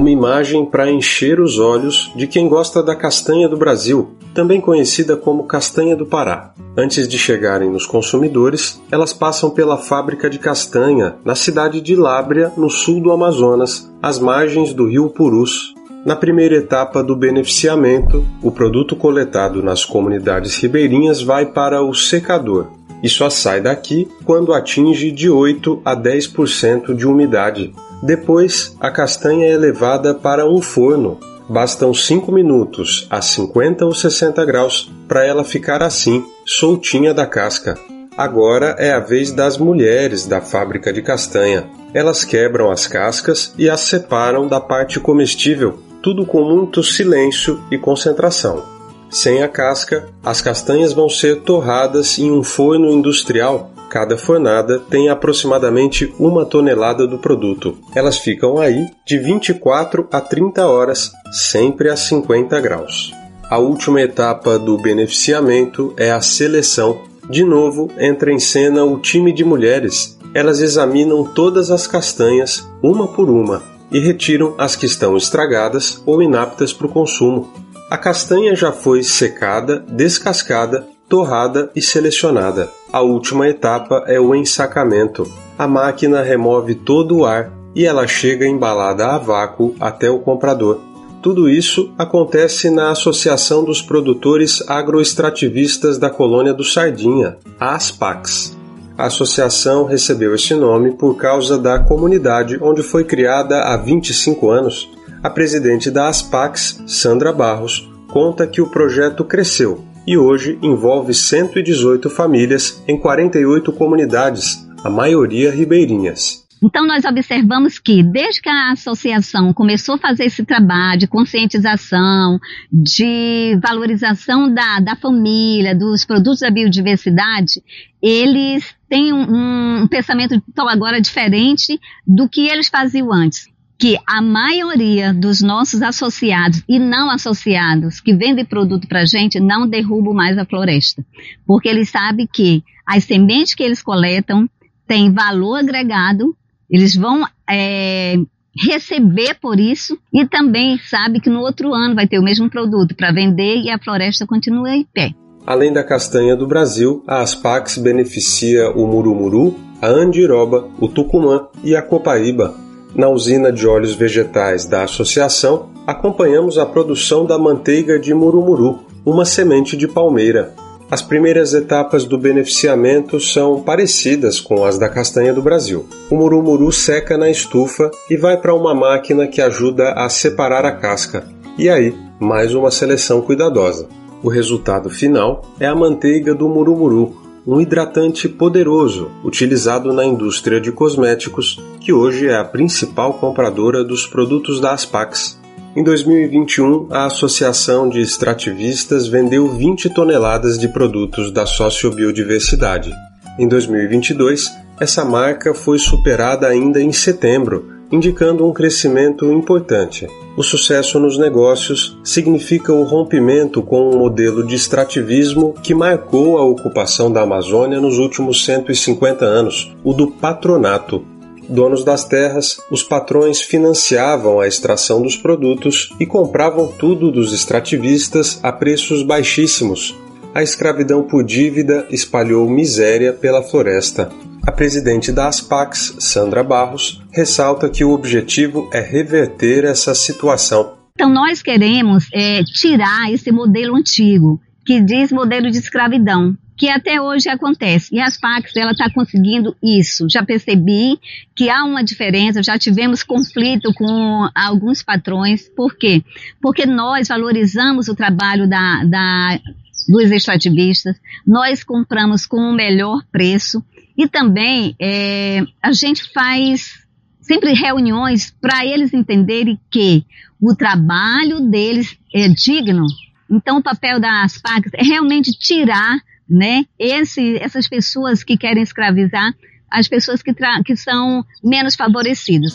uma imagem para encher os olhos de quem gosta da castanha do Brasil, também conhecida como castanha do Pará. Antes de chegarem nos consumidores, elas passam pela fábrica de castanha na cidade de Lábrea, no sul do Amazonas, às margens do rio Purus. Na primeira etapa do beneficiamento, o produto coletado nas comunidades ribeirinhas vai para o secador, e só sai daqui quando atinge de 8 a 10% de umidade. Depois, a castanha é levada para um forno. Bastam 5 minutos a 50 ou 60 graus para ela ficar assim, soltinha da casca. Agora é a vez das mulheres da fábrica de castanha. Elas quebram as cascas e as separam da parte comestível, tudo com muito silêncio e concentração. Sem a casca, as castanhas vão ser torradas em um forno industrial Cada fornada tem aproximadamente uma tonelada do produto. Elas ficam aí de 24 a 30 horas, sempre a 50 graus. A última etapa do beneficiamento é a seleção. De novo, entra em cena o time de mulheres. Elas examinam todas as castanhas, uma por uma, e retiram as que estão estragadas ou inaptas para o consumo. A castanha já foi secada, descascada torrada e selecionada. A última etapa é o ensacamento. A máquina remove todo o ar e ela chega embalada a vácuo até o comprador. Tudo isso acontece na Associação dos Produtores Agroextrativistas da Colônia do Sardinha, a ASPAX. A associação recebeu esse nome por causa da comunidade onde foi criada há 25 anos. A presidente da ASPAX, Sandra Barros, conta que o projeto cresceu e hoje envolve 118 famílias em 48 comunidades, a maioria ribeirinhas. Então, nós observamos que, desde que a associação começou a fazer esse trabalho de conscientização, de valorização da, da família, dos produtos da biodiversidade, eles têm um, um pensamento então, agora diferente do que eles faziam antes que a maioria dos nossos associados e não associados que vendem produto para a gente não derrubam mais a floresta, porque eles sabem que as sementes que eles coletam têm valor agregado, eles vão é, receber por isso e também sabe que no outro ano vai ter o mesmo produto para vender e a floresta continua em pé. Além da castanha do Brasil, a Aspax beneficia o murumuru, a andiroba, o tucumã e a copaíba, na usina de óleos vegetais da associação, acompanhamos a produção da manteiga de murumuru, uma semente de palmeira. As primeiras etapas do beneficiamento são parecidas com as da castanha do Brasil. O murumuru seca na estufa e vai para uma máquina que ajuda a separar a casca. E aí, mais uma seleção cuidadosa. O resultado final é a manteiga do murumuru, um hidratante poderoso utilizado na indústria de cosméticos, que hoje é a principal compradora dos produtos da Aspax. Em 2021, a Associação de Extrativistas vendeu 20 toneladas de produtos da sociobiodiversidade. Em 2022, essa marca foi superada ainda em setembro, indicando um crescimento importante. O sucesso nos negócios significa o rompimento com um modelo de extrativismo que marcou a ocupação da Amazônia nos últimos 150 anos, o do patronato. Donos das terras, os patrões financiavam a extração dos produtos e compravam tudo dos extrativistas a preços baixíssimos. A escravidão por dívida espalhou miséria pela floresta. A presidente da Aspax, Sandra Barros, ressalta que o objetivo é reverter essa situação. Então, nós queremos é, tirar esse modelo antigo, que diz modelo de escravidão, que até hoje acontece. E a Aspax, ela está conseguindo isso. Já percebi que há uma diferença, já tivemos conflito com alguns patrões. Por quê? Porque nós valorizamos o trabalho da, da dos extrativistas, nós compramos com o melhor preço e também é, a gente faz sempre reuniões para eles entenderem que o trabalho deles é digno. Então, o papel das PACs é realmente tirar né, esse, essas pessoas que querem escravizar as pessoas que, que são menos favorecidas.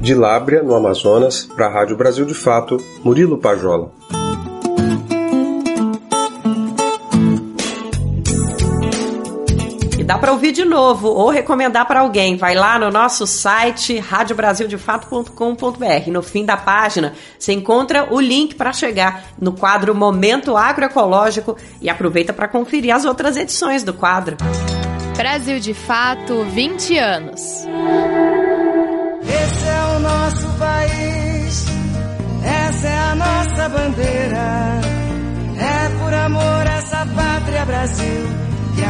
De Lábrea, no Amazonas, para a Rádio Brasil de Fato, Murilo Pajola. Dá para ouvir de novo ou recomendar para alguém. Vai lá no nosso site radiobrasildefato.com.br. No fim da página, você encontra o link para chegar no quadro Momento Agroecológico e aproveita para conferir as outras edições do quadro. Brasil de Fato 20 anos. Esse é o nosso país, essa é a nossa bandeira. É por amor a essa pátria Brasil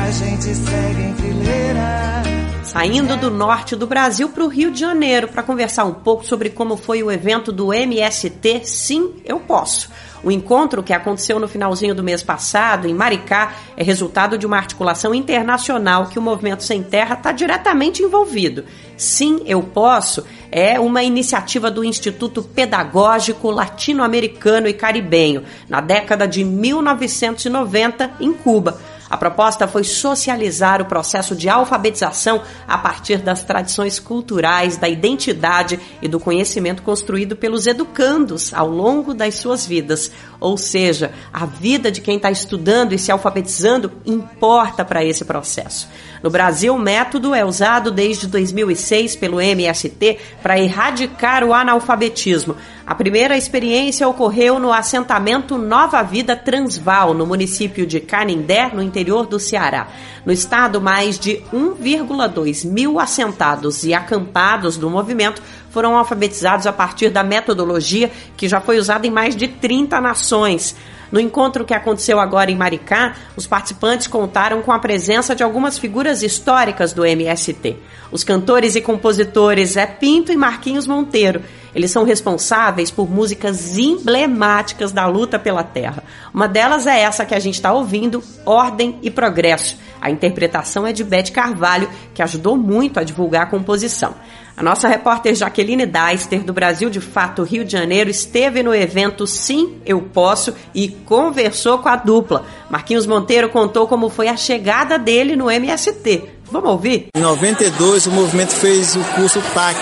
a gente segue em fileira. Saindo do norte do Brasil para o Rio de Janeiro para conversar um pouco sobre como foi o evento do MST Sim, Eu Posso. O encontro que aconteceu no finalzinho do mês passado, em Maricá, é resultado de uma articulação internacional que o Movimento Sem Terra está diretamente envolvido. Sim, Eu Posso é uma iniciativa do Instituto Pedagógico Latino-Americano e Caribenho, na década de 1990, em Cuba a proposta foi socializar o processo de alfabetização a partir das tradições culturais, da identidade e do conhecimento construído pelos educandos ao longo das suas vidas. Ou seja, a vida de quem está estudando e se alfabetizando importa para esse processo. No Brasil, o método é usado desde 2006 pelo MST para erradicar o analfabetismo. A primeira experiência ocorreu no assentamento Nova Vida Transval, no município de Canindé, no interior do Ceará. No estado, mais de 1,2 mil assentados e acampados do movimento foram alfabetizados a partir da metodologia que já foi usada em mais de 30 nações. No encontro que aconteceu agora em Maricá, os participantes contaram com a presença de algumas figuras históricas do MST. Os cantores e compositores Zé Pinto e Marquinhos Monteiro. Eles são responsáveis por músicas emblemáticas da luta pela terra. Uma delas é essa que a gente está ouvindo, Ordem e Progresso. A interpretação é de Beth Carvalho, que ajudou muito a divulgar a composição. A nossa repórter Jaqueline Deister, do Brasil de Fato Rio de Janeiro, esteve no evento Sim, Eu Posso e conversou com a dupla. Marquinhos Monteiro contou como foi a chegada dele no MST. Vamos ouvir? Em 92, o movimento fez o curso PAC,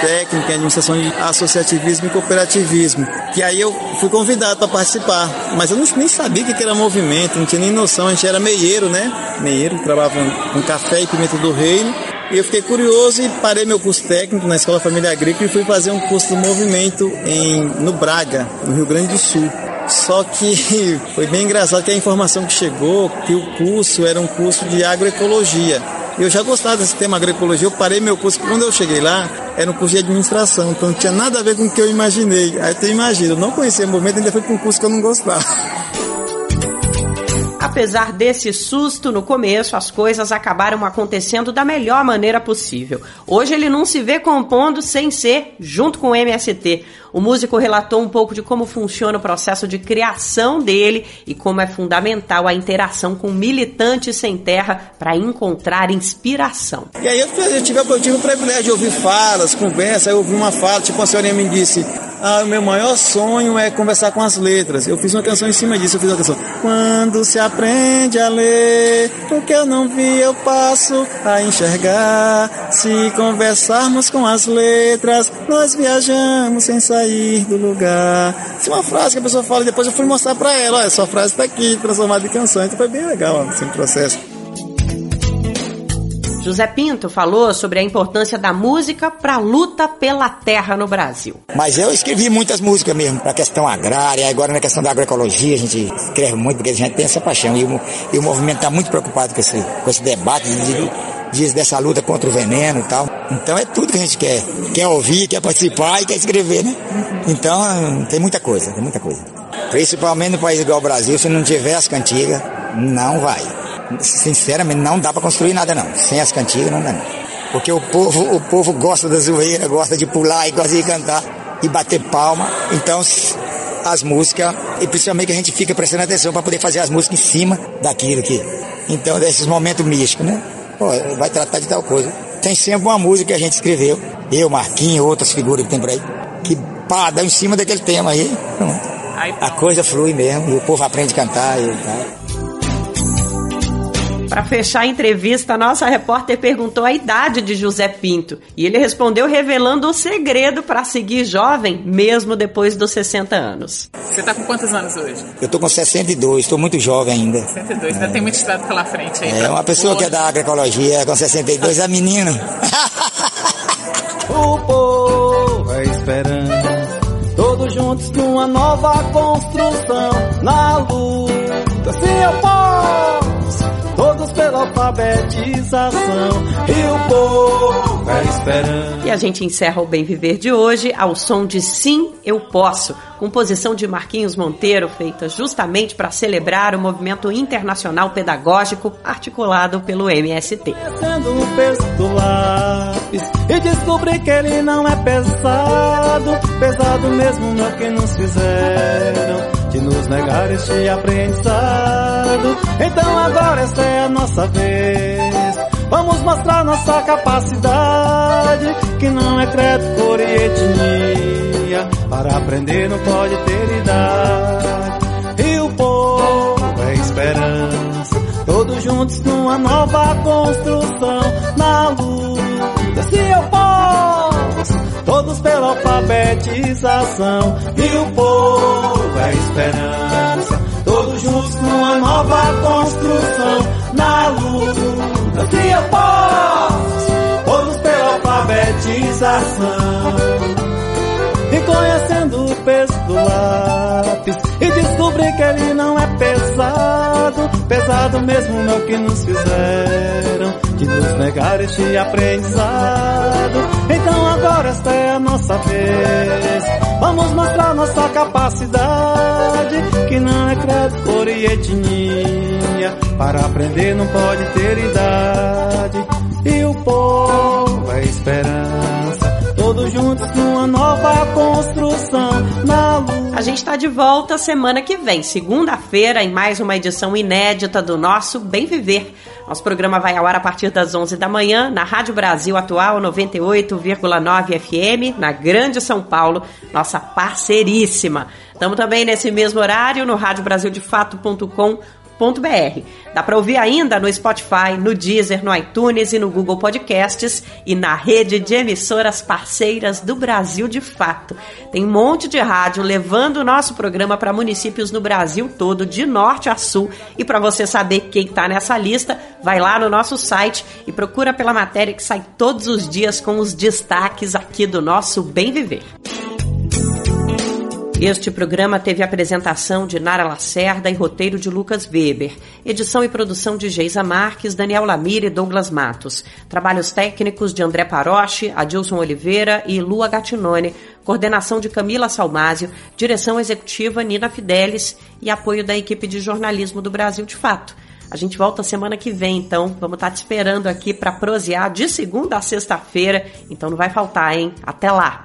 técnica em administração de associativismo e cooperativismo. Que aí eu fui convidado para participar, mas eu não, nem sabia o que era movimento, não tinha nem noção. A gente era meieiro, né? Meieiro, trabalhava com café e pimenta do reino. E eu fiquei curioso e parei meu curso técnico na Escola Família Agrícola e fui fazer um curso do movimento em, no Braga, no Rio Grande do Sul. Só que foi bem engraçado que a informação que chegou que o curso era um curso de agroecologia. Eu já gostava desse tema agroecologia, eu parei meu curso, quando eu cheguei lá, era um curso de administração, então não tinha nada a ver com o que eu imaginei. Aí tu imagina, eu não conhecia o movimento, ainda fui para um curso que eu não gostava. Apesar desse susto no começo, as coisas acabaram acontecendo da melhor maneira possível. Hoje ele não se vê compondo sem ser junto com o MST. O músico relatou um pouco de como funciona o processo de criação dele e como é fundamental a interação com militantes sem terra para encontrar inspiração. E aí eu, tive, eu tive o privilégio de ouvir falas, conversa, eu ouvi uma fala, tipo a senhora me disse, ah, meu maior sonho é conversar com as letras. Eu fiz uma canção em cima disso, eu fiz uma canção. Quando se aprende a ler, o que eu não vi eu passo a enxergar. Se conversarmos com as letras, nós viajamos sem sair do lugar. É uma frase que a pessoa fala depois eu fui mostrar para ela. Olha, sua frase está aqui, transformada em canção. Então foi bem legal esse processo. José Pinto falou sobre a importância da música para a luta pela terra no Brasil. Mas eu escrevi muitas músicas mesmo para a questão agrária, agora na questão da agroecologia a gente escreve muito porque a gente tem essa paixão e o, e o movimento está muito preocupado com esse, com esse debate de, dias dessa luta contra o veneno e tal. Então é tudo que a gente quer. Quer ouvir, quer participar e quer escrever, né? Então tem muita coisa, tem muita coisa. Principalmente no país igual o Brasil, se não tiver as cantigas, não vai sinceramente, não dá para construir nada não. Sem as cantigas não dá não. Porque o povo, o povo gosta da zoeira, gosta de pular e gosta de cantar e bater palma. Então, as músicas, e principalmente a gente fica prestando atenção para poder fazer as músicas em cima daquilo que. Então, desses momentos místicos, né? Pô, vai tratar de tal coisa. Tem sempre uma música que a gente escreveu, eu, Marquinhos, outras figuras que tem por aí, que pá, dá em cima daquele tema aí. Pronto. A coisa flui mesmo, e o povo aprende a cantar e tal. Para fechar a entrevista, a nossa repórter perguntou a idade de José Pinto e ele respondeu revelando o segredo para seguir jovem mesmo depois dos 60 anos. Você está com quantos anos hoje? Eu tô com 62, estou muito jovem ainda. 62, ainda é. tem muito estrada pela frente aí. É, uma pessoa que é da agroecologia com 62 é menino. o povo é esperança, todos juntos numa nova construção, na luta, sim eu posso pela alfabetização e o povo é esperando. E a gente encerra o Bem Viver de hoje ao som de Sim, Eu Posso, composição de Marquinhos Monteiro, feita justamente para celebrar o movimento internacional pedagógico articulado pelo MST. o peso do lápis e descobri que ele não é pesado, pesado mesmo no que nos fizeram de nos negar este aprendizado. Então agora esta é a nossa vez. Vamos mostrar nossa capacidade, que não é credo, cor e etnia. Para aprender não pode ter idade. E o povo é esperança, todos juntos numa nova construção, na todos pela alfabetização. E o povo é esperança, todos juntos numa nova construção, na luta. Se eu posso, todos pela alfabetização. E conhecendo o peso do lápis E descobri que ele não é pesado Pesado mesmo no que nos fizeram Negar este aprendizado. Então agora esta é a nossa vez. Vamos mostrar nossa capacidade Que não é credo, cor e etnia. Para aprender não pode ter idade. E o povo é esperança juntos numa nova A gente está de volta semana que vem, segunda-feira, em mais uma edição inédita do nosso Bem Viver. Nosso programa vai ao ar a partir das 11 da manhã na Rádio Brasil Atual 98,9 FM, na Grande São Paulo, nossa parceiríssima. Estamos também nesse mesmo horário no radiobrasildefato.com Dá para ouvir ainda no Spotify, no Deezer, no iTunes e no Google Podcasts e na rede de emissoras parceiras do Brasil de Fato. Tem um monte de rádio levando o nosso programa para municípios no Brasil todo, de norte a sul. E para você saber quem está nessa lista, vai lá no nosso site e procura pela matéria que sai todos os dias com os destaques aqui do nosso Bem Viver. Este programa teve apresentação de Nara Lacerda e roteiro de Lucas Weber. Edição e produção de Geisa Marques, Daniel Lamir e Douglas Matos. Trabalhos técnicos de André Paroche, Adilson Oliveira e Lua Gatinone. Coordenação de Camila Salmásio. Direção executiva Nina Fidelis e apoio da equipe de jornalismo do Brasil de Fato. A gente volta semana que vem, então. Vamos estar te esperando aqui para prosear de segunda a sexta-feira. Então não vai faltar, hein? Até lá!